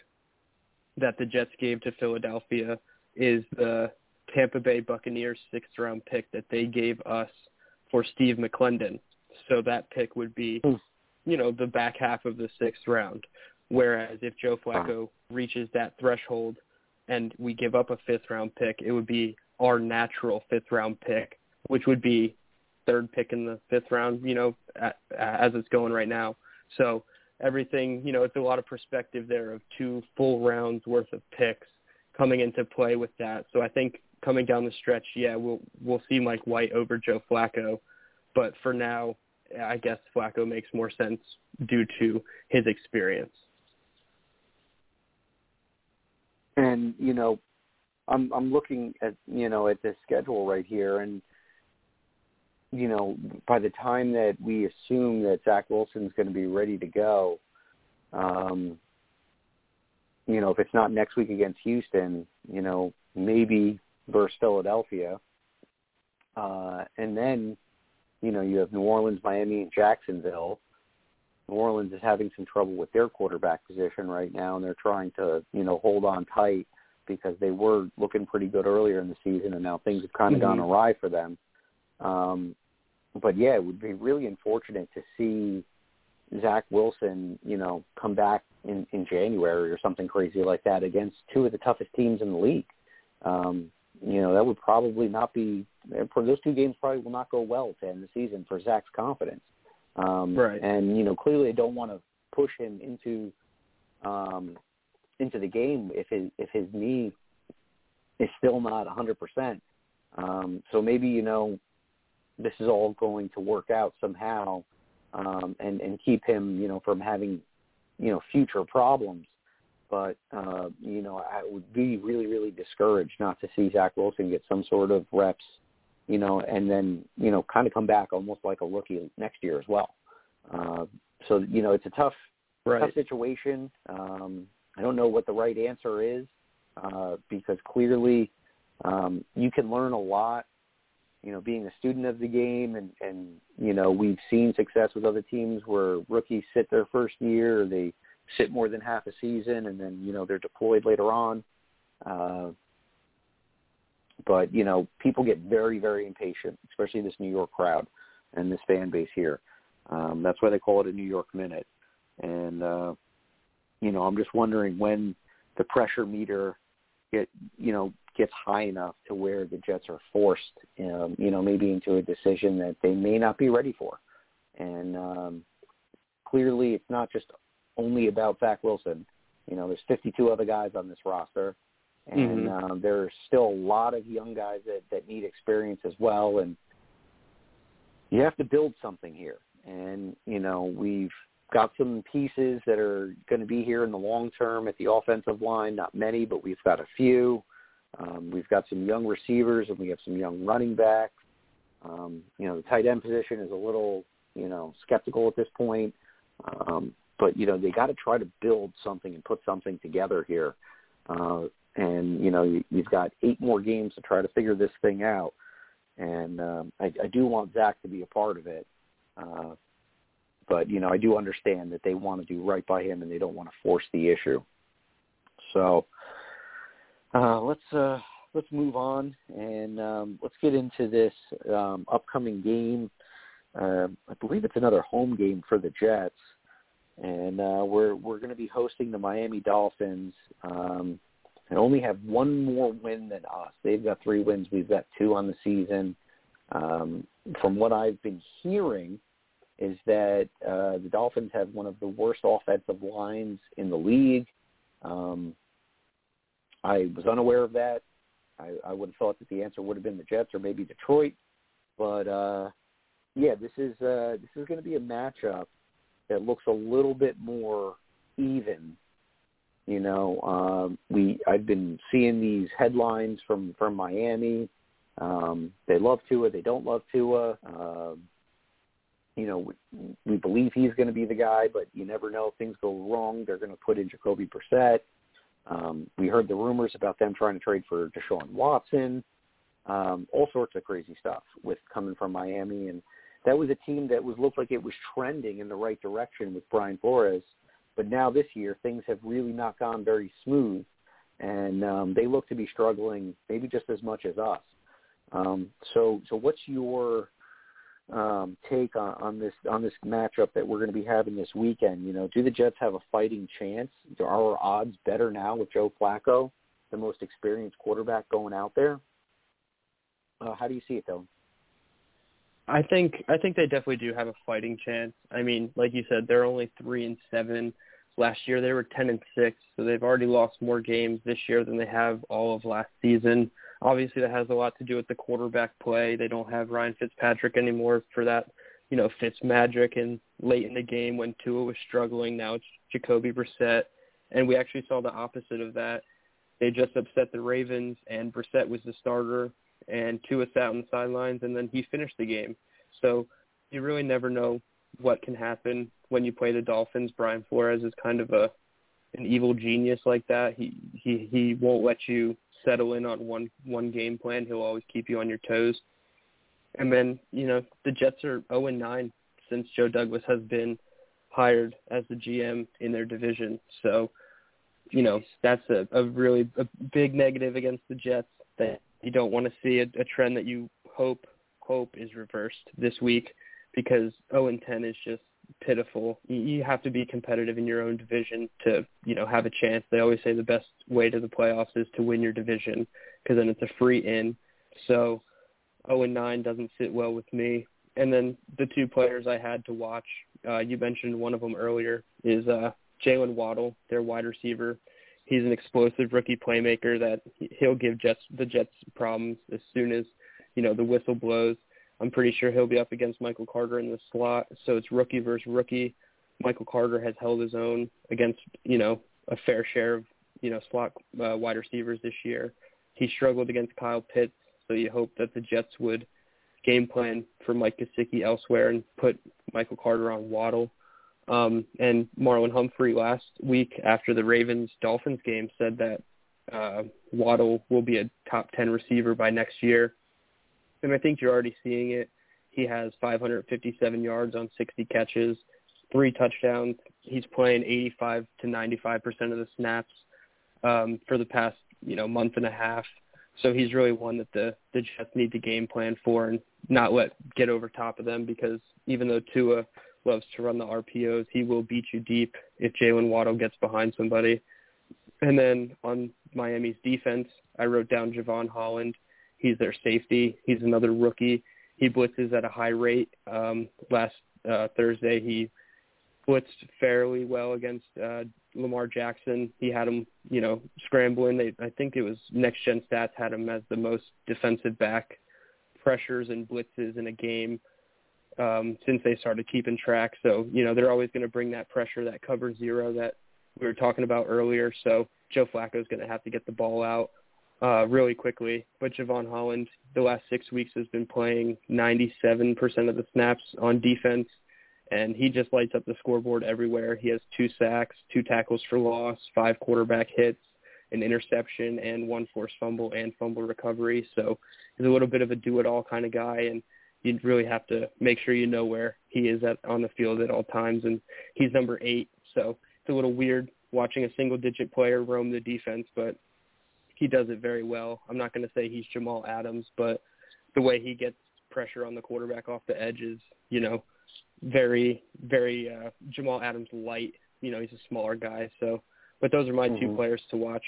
that the Jets gave to Philadelphia is the Tampa Bay Buccaneers sixth round pick that they gave us for Steve McLendon. So that pick would be, hmm. you know, the back half of the sixth round. Whereas if Joe Flacco reaches that threshold and we give up a fifth round pick, it would be our natural fifth round pick, which would be third pick in the fifth round, you know, as it's going right now. So everything, you know, it's a lot of perspective there of two full rounds worth of picks coming into play with that. So I think coming down the stretch, yeah, we'll we'll see Mike White over Joe Flacco, but for now, I guess Flacco makes more sense due to his experience. And you know, I'm I'm looking at you know at this schedule right here, and you know by the time that we assume that Zach Wilson's going to be ready to go, um, you know if it's not next week against Houston, you know maybe versus Philadelphia, uh, and then you know you have New Orleans, Miami, and Jacksonville. New Orleans is having some trouble with their quarterback position right now, and they're trying to you know hold on tight because they were looking pretty good earlier in the season, and now things have kind of mm-hmm. gone awry for them. Um, but yeah, it would be really unfortunate to see Zach Wilson, you know, come back in in January or something crazy like that against two of the toughest teams in the league. Um, you know, that would probably not be for those two games. Probably will not go well to end the season for Zach's confidence. Um, right. And you know, clearly they don't want to push him into um, into the game if his if his knee is still not a 100%. Um, so maybe you know this is all going to work out somehow um, and and keep him you know from having you know future problems. But uh, you know I would be really really discouraged not to see Zach Wilson get some sort of reps, you know, and then you know kind of come back almost like a rookie next year as well. Uh, so you know it's a tough right. tough situation. Um, I don't know what the right answer is uh, because clearly um, you can learn a lot, you know, being a student of the game, and and you know we've seen success with other teams where rookies sit their first year, or they sit more than half a season, and then you know they're deployed later on. Uh, but you know, people get very very impatient, especially this New York crowd and this fan base here. Um, that's why they call it a New York minute. And uh, you know, I'm just wondering when the pressure meter get you know gets high enough to where the Jets are forced, um, you know, maybe into a decision that they may not be ready for. And um, clearly, it's not just only about Zach Wilson. You know, there's 52 other guys on this roster, and mm-hmm. um, there's still a lot of young guys that that need experience as well. And you have to build something here. And you know, we've got some pieces that are going to be here in the long term at the offensive line. Not many, but we've got a few. Um, we've got some young receivers and we have some young running backs. Um, you know, the tight end position is a little, you know, skeptical at this point. Um, but you know, they got to try to build something and put something together here. Uh, and you know, you, you've got eight more games to try to figure this thing out. And um, I, I do want Zach to be a part of it. Uh, but you know, I do understand that they want to do right by him and they don't want to force the issue. So, Uh, let's uh, let's move on and um, let's get into this um, upcoming game. Uh, I believe it's another home game for the Jets, and uh, we're we're going to be hosting the Miami Dolphins. Um, and only have one more win than us. They've got three wins. We've got two on the season. Um, from what I've been hearing, is that uh, the Dolphins have one of the worst offensive lines in the league. Um, I was unaware of that. I, I would have thought that the answer would have been the Jets or maybe Detroit, but uh, yeah, this is uh, this is going to be a matchup that looks a little bit more even. You know, um, we I've been seeing these headlines from from Miami. Um, they love Tua, they don't love Tua. Um, you know, we, we believe he's going to be the guy, but you never know if things go wrong. They're going to put in Jacoby Brissett. Um, we heard the rumors about them trying to trade for Deshaun Watson. Um, all sorts of crazy stuff with coming from Miami, and that was a team that was looked like it was trending in the right direction with Brian Flores. But now this year, things have really not gone very smooth, and um, they look to be struggling maybe just as much as us. Um, so, so what's your um, take on, on this on this matchup that we're going to be having this weekend. You know, do the Jets have a fighting chance? Are our odds better now with Joe Flacco, the most experienced quarterback going out there? Uh, how do you see it, though? I think I think they definitely do have a fighting chance. I mean, like you said, they're only three and seven. Last year they were ten and six, so they've already lost more games this year than they have all of last season. Obviously, that has a lot to do with the quarterback play. They don't have Ryan Fitzpatrick anymore for that, you know, Fitz magic. And late in the game when Tua was struggling, now it's Jacoby Brissett, and we actually saw the opposite of that. They just upset the Ravens, and Brissett was the starter, and Tua sat on the sidelines, and then he finished the game. So you really never know what can happen when you play the Dolphins. Brian Flores is kind of a an evil genius like that. He he he won't let you settle in on one one game plan. He'll always keep you on your toes. And then, you know, the Jets are 0 and 9 since Joe Douglas has been hired as the GM in their division. So, you know, that's a, a really a big negative against the Jets that you don't want to see a, a trend that you hope hope is reversed this week because 0 and 10 is just pitiful. You have to be competitive in your own division to, you know, have a chance. They always say the best way to the playoffs is to win your division because then it's a free in. So 0 and 9 doesn't sit well with me. And then the two players I had to watch, uh, you mentioned one of them earlier, is uh, Jaylen Waddle, their wide receiver. He's an explosive rookie playmaker that he'll give Jets the Jets problems as soon as you know the whistle blows. I'm pretty sure he'll be up against Michael Carter in the slot. So it's rookie versus rookie. Michael Carter has held his own against, you know, a fair share of, you know, slot uh, wide receivers this year. He struggled against Kyle Pitts, so you hope that the Jets would game plan for Mike Gesicki elsewhere and put Michael Carter on Waddle. Um, and Marlon Humphrey last week after the Ravens Dolphins game said that uh, Waddle will be a top 10 receiver by next year and I think you're already seeing it. He has 557 yards on 60 catches, three touchdowns. He's playing 85 to 95 percent of the snaps um, for the past you know month and a half. So he's really one that the the Jets need to game plan for and not let get over top of them because even though Tua loves to run the RPOs, he will beat you deep if Jaylen Waddle gets behind somebody. And then on Miami's defense, I wrote down Jevon Holland He's their safety. He's another rookie. He blitzes at a high rate. Um, last uh, Thursday, he blitzed fairly well against uh, Lamar Jackson. He had him, you know, scrambling. They, I think it was Next Gen Stats had him as the most defensive back pressures and blitzes in a game um, since they started keeping track. So, you know, they're always going to bring that pressure, that cover zero that we were talking about earlier. So Joe Flacco is going to have to get the ball out uh, really quickly. But Jevon Holland, the last six weeks, has been playing 97% of the snaps on defense, and he just lights up the scoreboard everywhere. He has two sacks, two tackles for loss, five quarterback hits, an interception, and one forced fumble and fumble recovery. So he's a little bit of a do-it-all kind of guy, and you really have to make sure you know where he is at on the field at all times. And he's number eight, so it's a little weird watching a single-digit player roam the defense, but he does it very well. I'm not going to say he's Jamal Adams, but the way he gets pressure on the quarterback off the edge is, you know, very, very uh, Jamal Adams light. You know, he's a smaller guy. So, but those are my Mhm. two players to watch.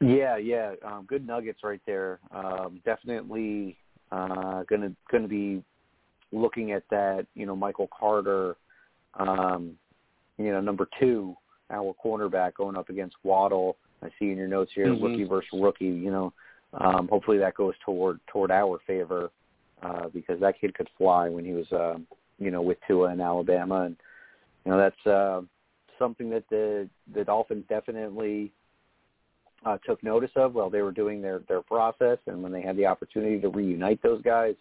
Yeah, yeah, um, good nuggets right there. Um, definitely uh, gonna gonna be looking at that. You know, Michael Carter, um, you know, number two, our cornerback going up against Waddle. I see in your notes here, Mhm. rookie versus rookie. You know, um, hopefully that goes toward toward our favor uh, because that kid could fly when he was, uh, you know, with Tua in Alabama, and you know that's uh, something that the the Dolphins definitely uh, took notice of while they were doing their their process, and when they had the opportunity to reunite those guys,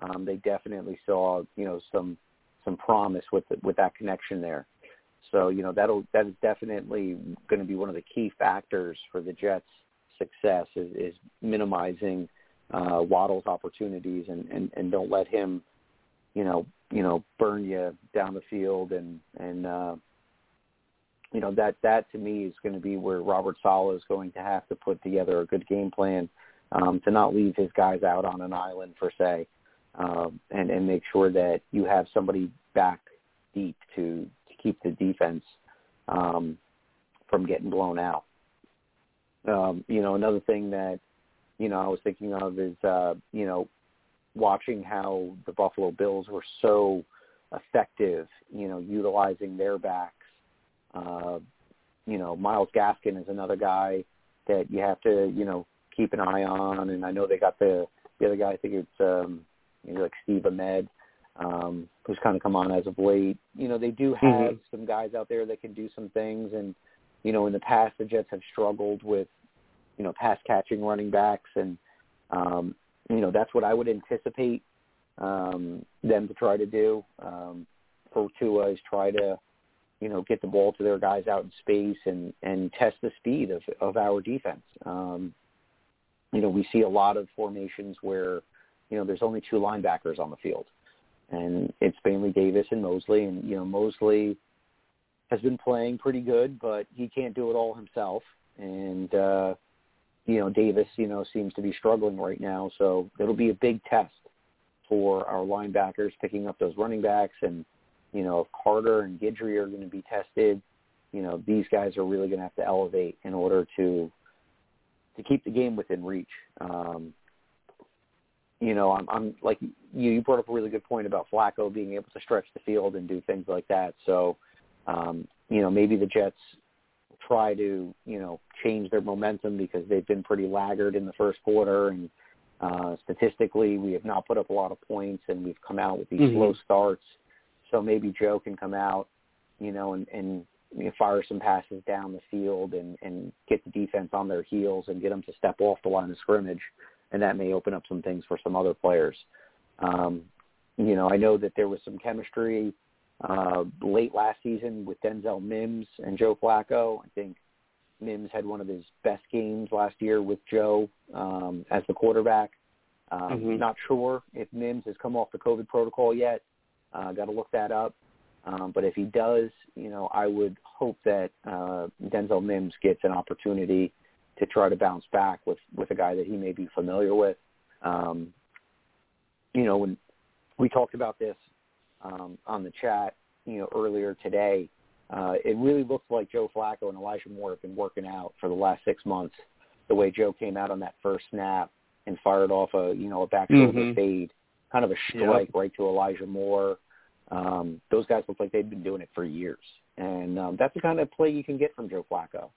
um, they definitely saw you know some some promise with the, with that connection there. So you know that'll that is definitely going to be one of the key factors for the Jets' success is, is minimizing uh, Waddle's opportunities and, and and don't let him you know you know burn you down the field and and uh, you know that that to me is going to be where Robert Saleh is going to have to put together a good game plan um, to not leave his guys out on an island per se, um, and and make sure that you have somebody back deep to to keep the defense um, from getting blown out. Um, you know, another thing that you know I was thinking of is uh, you know watching how the Buffalo Bills were so effective, you know, utilizing their backs uh, you know, Myles Gaskin is another guy that you have to, you know, keep an eye on. And I know they got the the other guy. I think it's um, like Steve Ahmed, um, who's kind of come on as of late. You know, they do have Mhm. some guys out there that can do some things. And you know, in the past, the Jets have struggled with, you know, pass catching running backs, and um, you know, that's what I would anticipate um, them to try to do. Um, for Tua is try to you know, get the ball to their guys out in space and and test the speed of of our defense. Um, you know, we see a lot of formations where, you know, there's only two linebackers on the field, and it's Bailey Davis and Mosley, and you know, Mosley has been playing pretty good, but he can't do it all himself, and uh, you know, Davis, you know, seems to be struggling right now, so it'll be a big test for our linebackers picking up those running backs. And you know, if Carter and Guidry are going to be tested, you know, these guys are really going to have to elevate in order to to keep the game within reach. Um, you know, I'm, I'm like you, you brought up a really good point about Flacco being able to stretch the field and do things like that. So, um, you know, maybe the Jets try to, you know, change their momentum because they've been pretty laggard in the first quarter and uh, statistically we have not put up a lot of points and we've come out with these Mhm. slow starts. So maybe Joe can come out, you know, and, and you know, fire some passes down the field and, and get the defense on their heels and get them to step off the line of scrimmage. And that may open up some things for some other players. Um, you know, I know that there was some chemistry uh, late last season with Denzel Mims and Joe Flacco. I think Mims had one of his best games last year with Joe um, as the quarterback. Um, Mhm. Not sure if Mims has come off the COVID protocol yet. Uh, Got to look that up. Um, but if he does, you know, I would hope that uh, Denzel Mims gets an opportunity to try to bounce back with with a guy that he may be familiar with. Um, you know, when we talked about this um, on the chat, you know, earlier today, uh, it really looks like Joe Flacco and Elijah Moore have been working out for the last six months. The way Joe came out on that first snap and fired off a you know a back shoulder Mhm. fade, kind of a Yep. strike right to Elijah Moore. Um, those guys look like they've been doing it for years, and um, that's the kind of play you can get from Joe Flacco.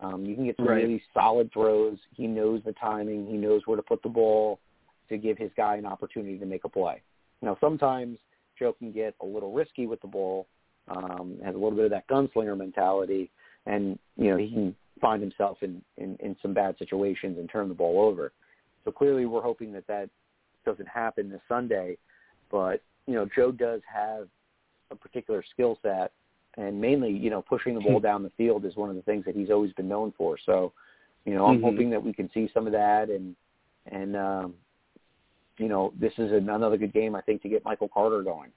Um, you can get some Right. really solid throws. He knows the timing. He knows where to put the ball to give his guy an opportunity to make a play. Now, sometimes Joe can get a little risky with the ball, um, has a little bit of that gunslinger mentality, and you know he can find himself in, in in some bad situations and turn the ball over. So clearly, we're hoping that that doesn't happen this Sunday. But you know, Joe does have a particular skill set, and mainly, you know, pushing the [LAUGHS] ball down the field is one of the things that he's always been known for. So, you know, I'm Mhm. hoping that we can see some of that, and and um, you know, this is another good game I think to get Michael Carter going.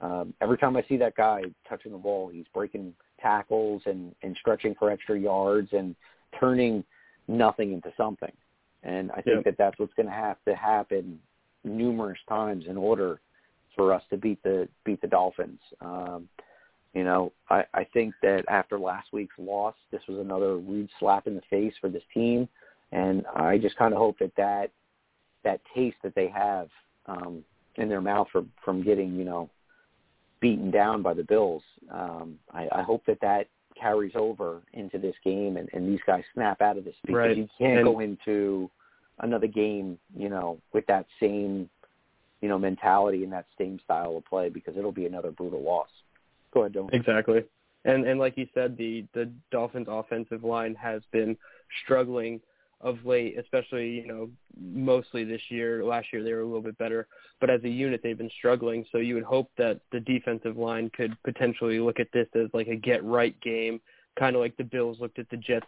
Um, every time I see that guy touching the ball, he's breaking tackles and, and stretching for extra yards and turning nothing into something. And I think Yep. that that's what's going to have to happen numerous times in order for us to beat the beat the Dolphins. Um, you know, I, I think that after last week's loss, this was another rude slap in the face for this team, and I just kind of hope that that that taste that they have um, in their mouth from from getting you know beaten down by the Bills, um, I, I hope that that carries over into this game and, and these guys snap out of this because Right. you can't And- go into another game, you know, with that same, you know, mentality and that same style of play because it'll be another brutal loss. Go ahead, Dylan. Exactly. And and like you said, the the Dolphins offensive line has been struggling of late, especially, you know, mostly this year. Last year they were a little bit better, but as a unit they've been struggling. So you would hope that the defensive line could potentially look at this as like a get right game, kind of like the Bills looked at the Jets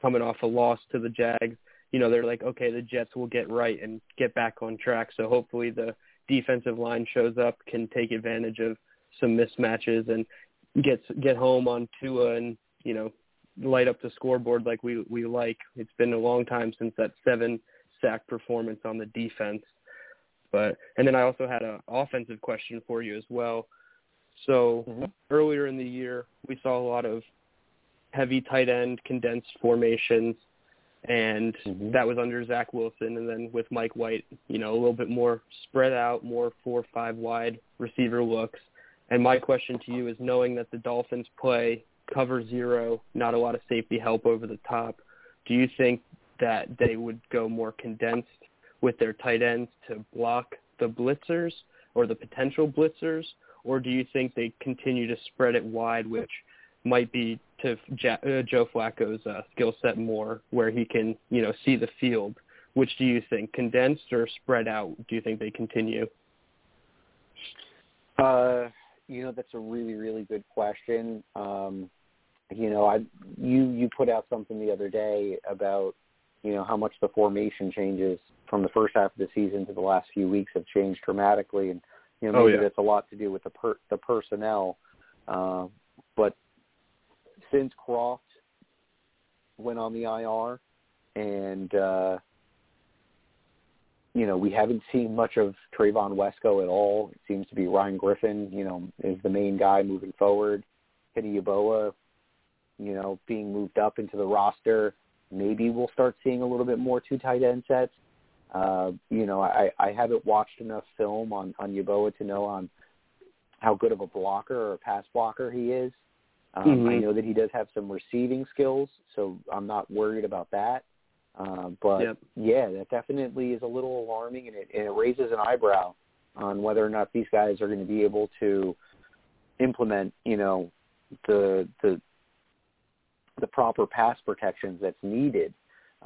coming off a loss to the Jags. You know, they're like, okay, the Jets will get right and get back on track. So hopefully the defensive line shows up, can take advantage of some mismatches and gets get home on Tua and you know light up the scoreboard like we we like. It's been a long time since that seven sack performance on the defense. But and then I also had an offensive question for you as well. So Mhm. earlier in the year, we saw a lot of heavy tight end condensed formations, and Mhm. that was under Zach Wilson. And then with Mike White, you know, a little bit more spread out, more four or five wide receiver looks. And my question to you is, knowing that the Dolphins play cover zero, not a lot of safety help over the top, do you think that they would go more condensed with their tight ends to block the blitzers or the potential blitzers, or do you think they continue to spread it wide, which might be to uh, Joe Flacco's uh, skill set more, where he can, you know, see the field? Which do you think, condensed or spread out? Do you think they continue? Uh, you know, that's a really, really good question. Um, you know, I you you put out something the other day about you know how much the formation changes from the first half of the season to the last few weeks have changed dramatically, and you know Oh, maybe yeah. that's a lot to do with the per, the personnel. Uh, but since Kroft went on the IR, and uh, you know, we haven't seen much of Trevon Wesco at all. It seems to be Ryan Griffin, you know, is the main guy moving forward. Kenny Yeboah, you know, being moved up into the roster. Maybe we'll start seeing a little bit more two tight end sets. Uh, you know, I, I haven't watched enough film on, on Yaboa to know on how good of a blocker or a pass blocker he is. Um, I Mhm. know that he does have some receiving skills, so I'm not worried about that. Um, but Yep. yeah, that definitely is a little alarming, and it, and it raises an eyebrow on whether or not these guys are going to be able to implement, you know, the the the proper pass protections that's needed.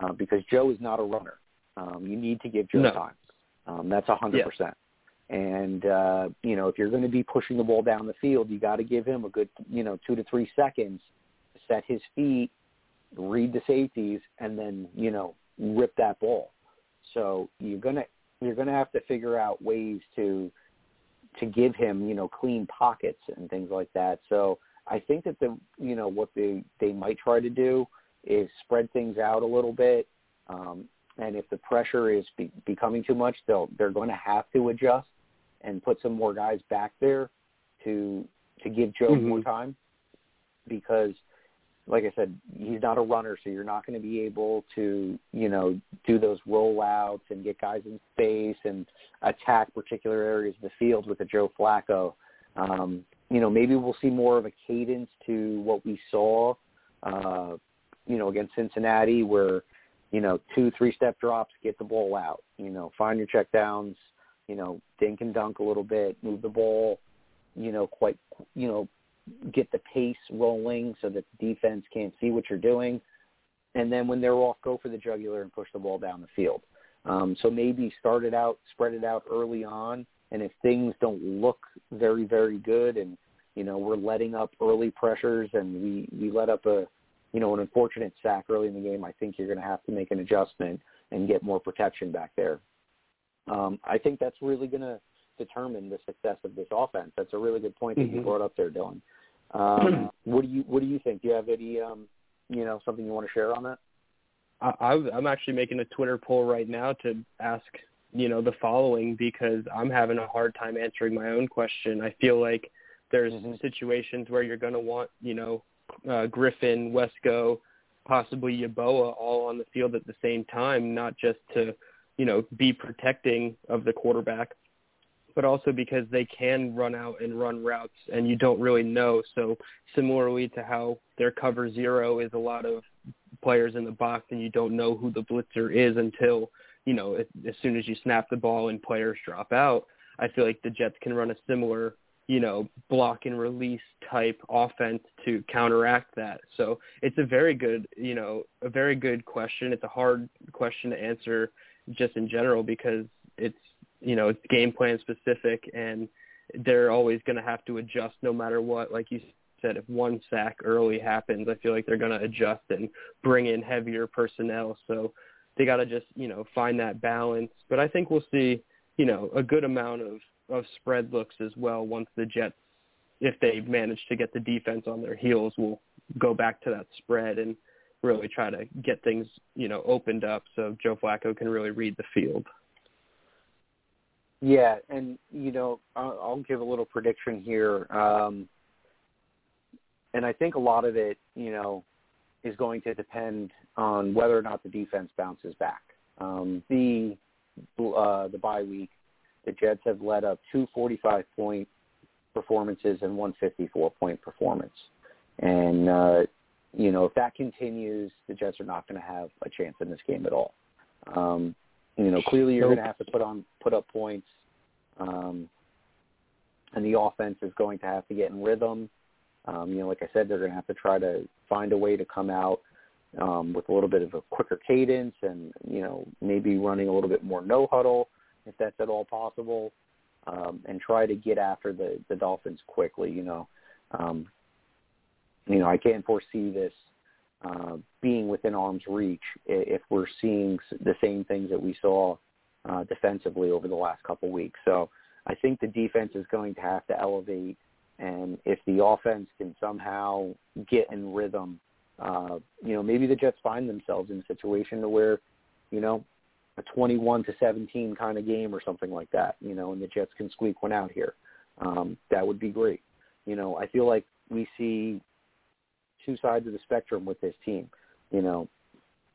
Uh, because Joe is not a runner. Um, you need to give Joe No. time. Um, that's a hundred percent. And uh, you know, if you're going to be pushing the ball down the field, you got to give him a good, you know, two to three seconds to set his feet, read the safeties, and then you know rip that ball. So you're gonna you're gonna have to figure out ways to to give him you know clean pockets and things like that. So I think that the you know what they they might try to do is spread things out a little bit. Um, and if the pressure is be, becoming too much, they'll they're going to have to adjust and put some more guys back there to to give Joe Mhm. more time because like I said, he's not a runner, so you're not going to be able to, you know, do those rollouts and get guys in space and attack particular areas of the field with a Joe Flacco. Um, you know, maybe we'll see more of a cadence to what we saw, uh, you know, against Cincinnati, where, you know, two, three-step drops, get the ball out. You know, find your checkdowns. You know, dink and dunk a little bit, move the ball. You know, quite, you know, get the pace rolling so that the defense can't see what you're doing. And then when they're off, go for the jugular and push the ball down the field. Um, so maybe start it out, spread it out early on. And if things don't look very, very good and, you know, we're letting up early pressures and we, we let up a, you know, an unfortunate sack early in the game, I think you're going to have to make an adjustment and get more protection back there. Um, I think that's really going to determine the success of this offense. That's a really good point that you Mhm. brought up there, Dylan. Um, [CLEARS THROAT] what do you What do you think? Do you have any, um, you know, something you want to share on that? I, I'm actually making a Twitter poll right now to ask, you know, the following because I'm having a hard time answering my own question. I feel like there's mm-hmm. situations where you're going to want, you know, uh, Griffin, Wesco, possibly Yeboah all on the field at the same time, not just to, you know, be protecting of the quarterback, but also because they can run out and run routes and you don't really know. So similarly to how their cover zero is a lot of players in the box and you don't know who the blitzer is until, you know, as soon as you snap the ball and players drop out. I feel like the Jets can run a similar, you know, block and release type offense to counteract that. So it's a very good, you know, a very good question. It's a hard question to answer just in general because it's, you know, it's game plan specific and they're always going to have to adjust no matter what. Like you said, if one sack early happens, I feel like they're going to adjust and bring in heavier personnel. So they got to just, you know, find that balance. But I think we'll see, you know, a good amount of, of spread looks as well once the Jets, if they manage to get the defense on their heels, will go back to that spread and really try to get things, you know, opened up so Joe Flacco can really read the field. Yeah, and you know, I'll, I'll give a little prediction here. Um, and I think a lot of it, you know, is going to depend on whether or not the defense bounces back. Um, the uh, the bye week, the Jets have led up two 45 point performances and one 54 point performance, and uh, you know if that continues, the Jets are not going to have a chance in this game at all. Um, you know, clearly you're going to have to put on put up points, um, and the offense is going to have to get in rhythm um, you know, like I said, they're going to have to try to find a way to come out um, with a little bit of a quicker cadence and, you know, maybe running a little bit more no huddle if that's at all possible, um, and try to get after the, the Dolphins quickly, you know. Um, you know, I can't foresee this uh, being within arm's reach if we're seeing the same things that we saw uh, defensively over the last couple weeks. So I think the defense is going to have to elevate – and if the offense can somehow get in rhythm, uh, you know, maybe the Jets find themselves in a situation to where, you know, a 21 to 17 kind of game or something like that, you know, and the Jets can squeak one out here. Um, that would be great. You know, I feel like we see two sides of the spectrum with this team. You know,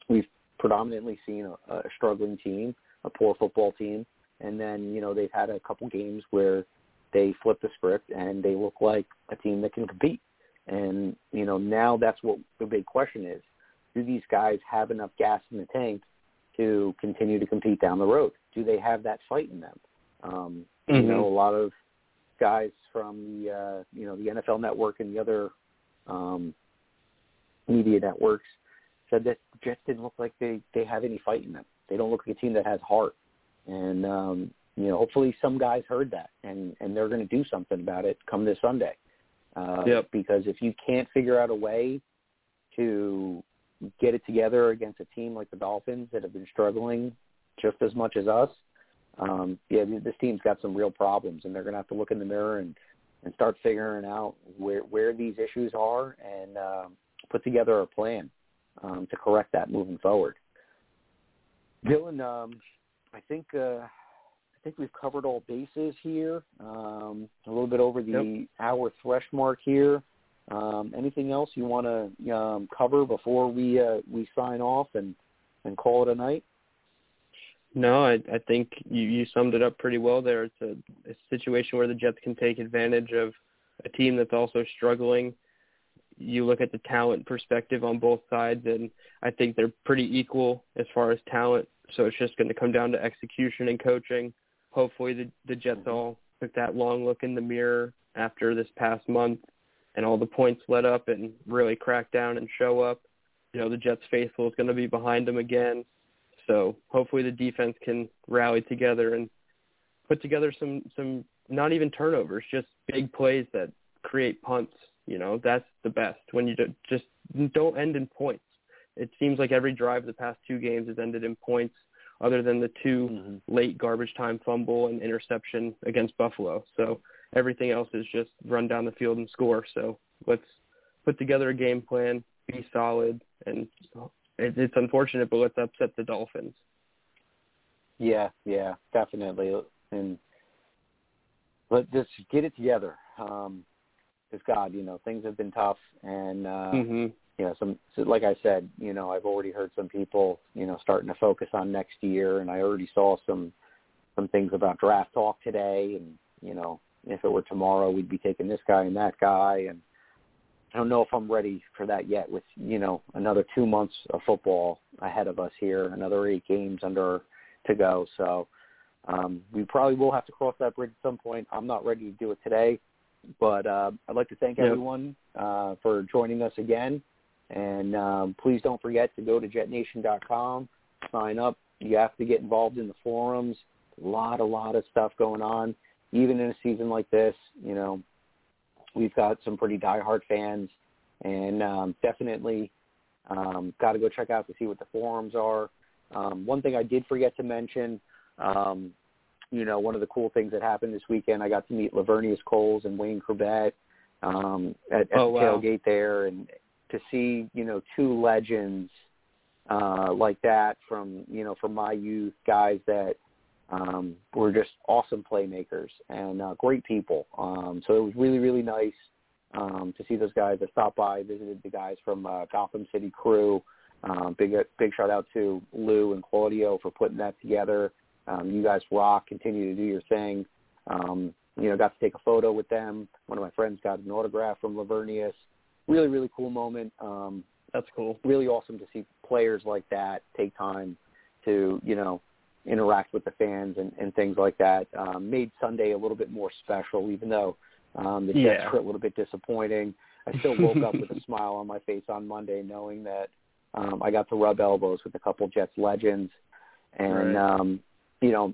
we've predominantly seen a, a struggling team, a poor football team, and then you know they've had a couple games where they flip the script and they look like a team that can compete. And you know now that's what the big question is: Do these guys have enough gas in the tank to continue to compete down the road? Do they have that fight in them? Um, mm-hmm. You know, a lot of guys from the uh, you know the NFL Network and the other um, media networks said that Jets didn't look like they they have any fight in them. They don't look like a team that has heart. And um, you know, hopefully some guys heard that and and they're going to do something about it come this Sunday. Uh, yep. Because if you can't figure out a way to get it together against a team like the Dolphins that have been struggling just as much as us, um, yeah, this team's got some real problems, and they're going to have to look in the mirror and and start figuring out where where these issues are and uh, put together a plan um, to correct that moving forward. Dylan, um, I think uh, think we've covered all bases here. Um, a little bit over the yep. hour thresh mark here. Um, anything else you want to um, cover before we uh, we sign off and and call it a night? No, I, I think you, you summed it up pretty well there. It's a, a situation where the Jets can take advantage of a team that's also struggling. You look at the talent perspective on both sides, and I think they're pretty equal as far as talent. So it's just going to come down to execution and coaching hopefully the, the Jets all took that long look in the mirror after this past month and all the points let up and really crack down and show up. You know, the Jets faithful is going to be behind them again. So hopefully the defense can rally together and put together some, some not even turnovers, just big plays that create punts. You know, that's the best when you just don't end in points. It seems like every drive the past two games has ended in points other than the 2 mm-hmm. late garbage time fumble and interception against Buffalo. So everything else is just run down the field and score. So let's put together a game plan, be solid, and it's unfortunate, but let's upset the Dolphins. Yeah, yeah, definitely, and let's just get it together. Um, because God, you know, things have been tough, and uh, mm-hmm. you know, some so like I said, you know, I've already heard some people, you know, starting to focus on next year, and I already saw some some things about draft talk today, and you know, if it were tomorrow, we'd be taking this guy and that guy, and I don't know if I'm ready for that yet. With you know another two months of football ahead of us here, another eight games under to go, so um, we probably will have to cross that bridge at some point. I'm not ready to do it today, but uh, I'd like to thank yep. everyone uh, for joining us again. And um, please don't forget to go to jetnation.com, sign up. You have to get involved in the forums. A lot, a lot of stuff going on. Even in a season like this, you know, we've got some pretty diehard fans, and um, definitely um, got to go check out to see what the forums are. Um, one thing I did forget to mention, um, you know, one of the cool things that happened this weekend, I got to meet Laveranues Coles and Wayne Chrebet um, at, at oh, the wow. tailgate there, and to see you know two legends uh, like that from you know from my youth, guys that um, were just awesome playmakers and uh, great people. Um, so it was really really nice um, to see those guys that stopped by, visited the guys from uh, Gotham City Crew. Um, big big shout out to Lou and Claudio for putting that together. Um, you guys rock. Continue to do your thing. Um, you know, got to take a photo with them. One of my friends got an autograph from Laveranues. Really, really cool moment. Um, That's cool. Really awesome to see players like that take time to, you know, interact with the fans and, and things like that. Um, made Sunday a little bit more special, even though um, the Jets Yeah. were a little bit disappointing. I still woke up with a [LAUGHS] smile on my face on Monday, knowing that um, I got to rub elbows with a couple Jets legends, and Right. um, you know,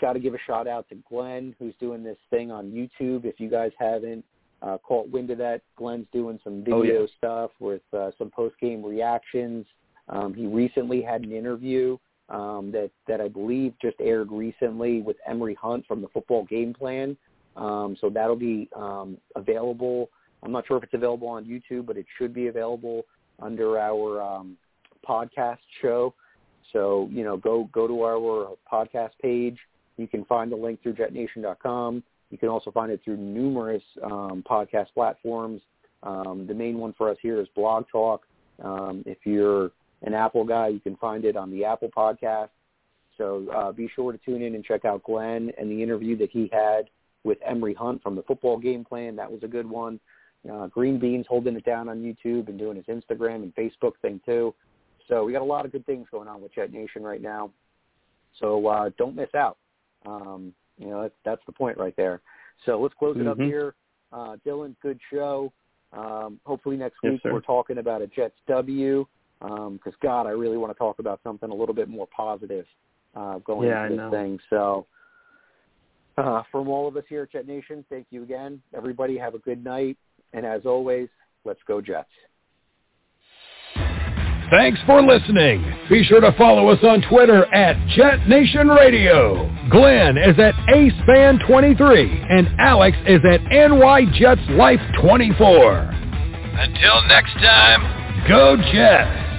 got to give a shout out to Glenn who's doing this thing on YouTube. If you guys haven't uh, caught wind of that, Glenn's doing some video Oh, yeah. stuff with uh, some post game reactions. Um, he recently had an interview um, that that I believe just aired recently with Emory Hunt from the Football Game Plan. Um, so that'll be um, available. I'm not sure if it's available on YouTube, but it should be available under our um, podcast show. So you know, go go to our podcast page. You can find the link through JetNation.com. You can also find it through numerous um, podcast platforms. Um, the main one for us here is Blog Talk. Um, if you're an Apple guy, you can find it on the Apple Podcast. So uh, be sure to tune in and check out Glenn and the interview that he had with Emory Hunt from the Football Game Plan. That was a good one. Uh, Green Beans holding it down on YouTube and doing his Instagram and Facebook thing too. So we got a lot of good things going on with Jet Nation right now. So uh, don't miss out. Um, you know, that's, that's the point right there. So let's close it up Mhm. here. Uh, Dylan, good show. Um, hopefully next Yes, week sir. we're talking about a Jets W. Because God, I really want to talk about something a little bit more positive uh, going Yeah, into this thing. So uh, from all of us here at Jet Nation, thank you again. Everybody have a good night. And as always, let's go Jets. Thanks for listening. Be sure to follow us on Twitter at Jet Nation Radio. Glenn is at AceFan23 and Alex is at NY Jets Life 24. Until next time. Go Jets!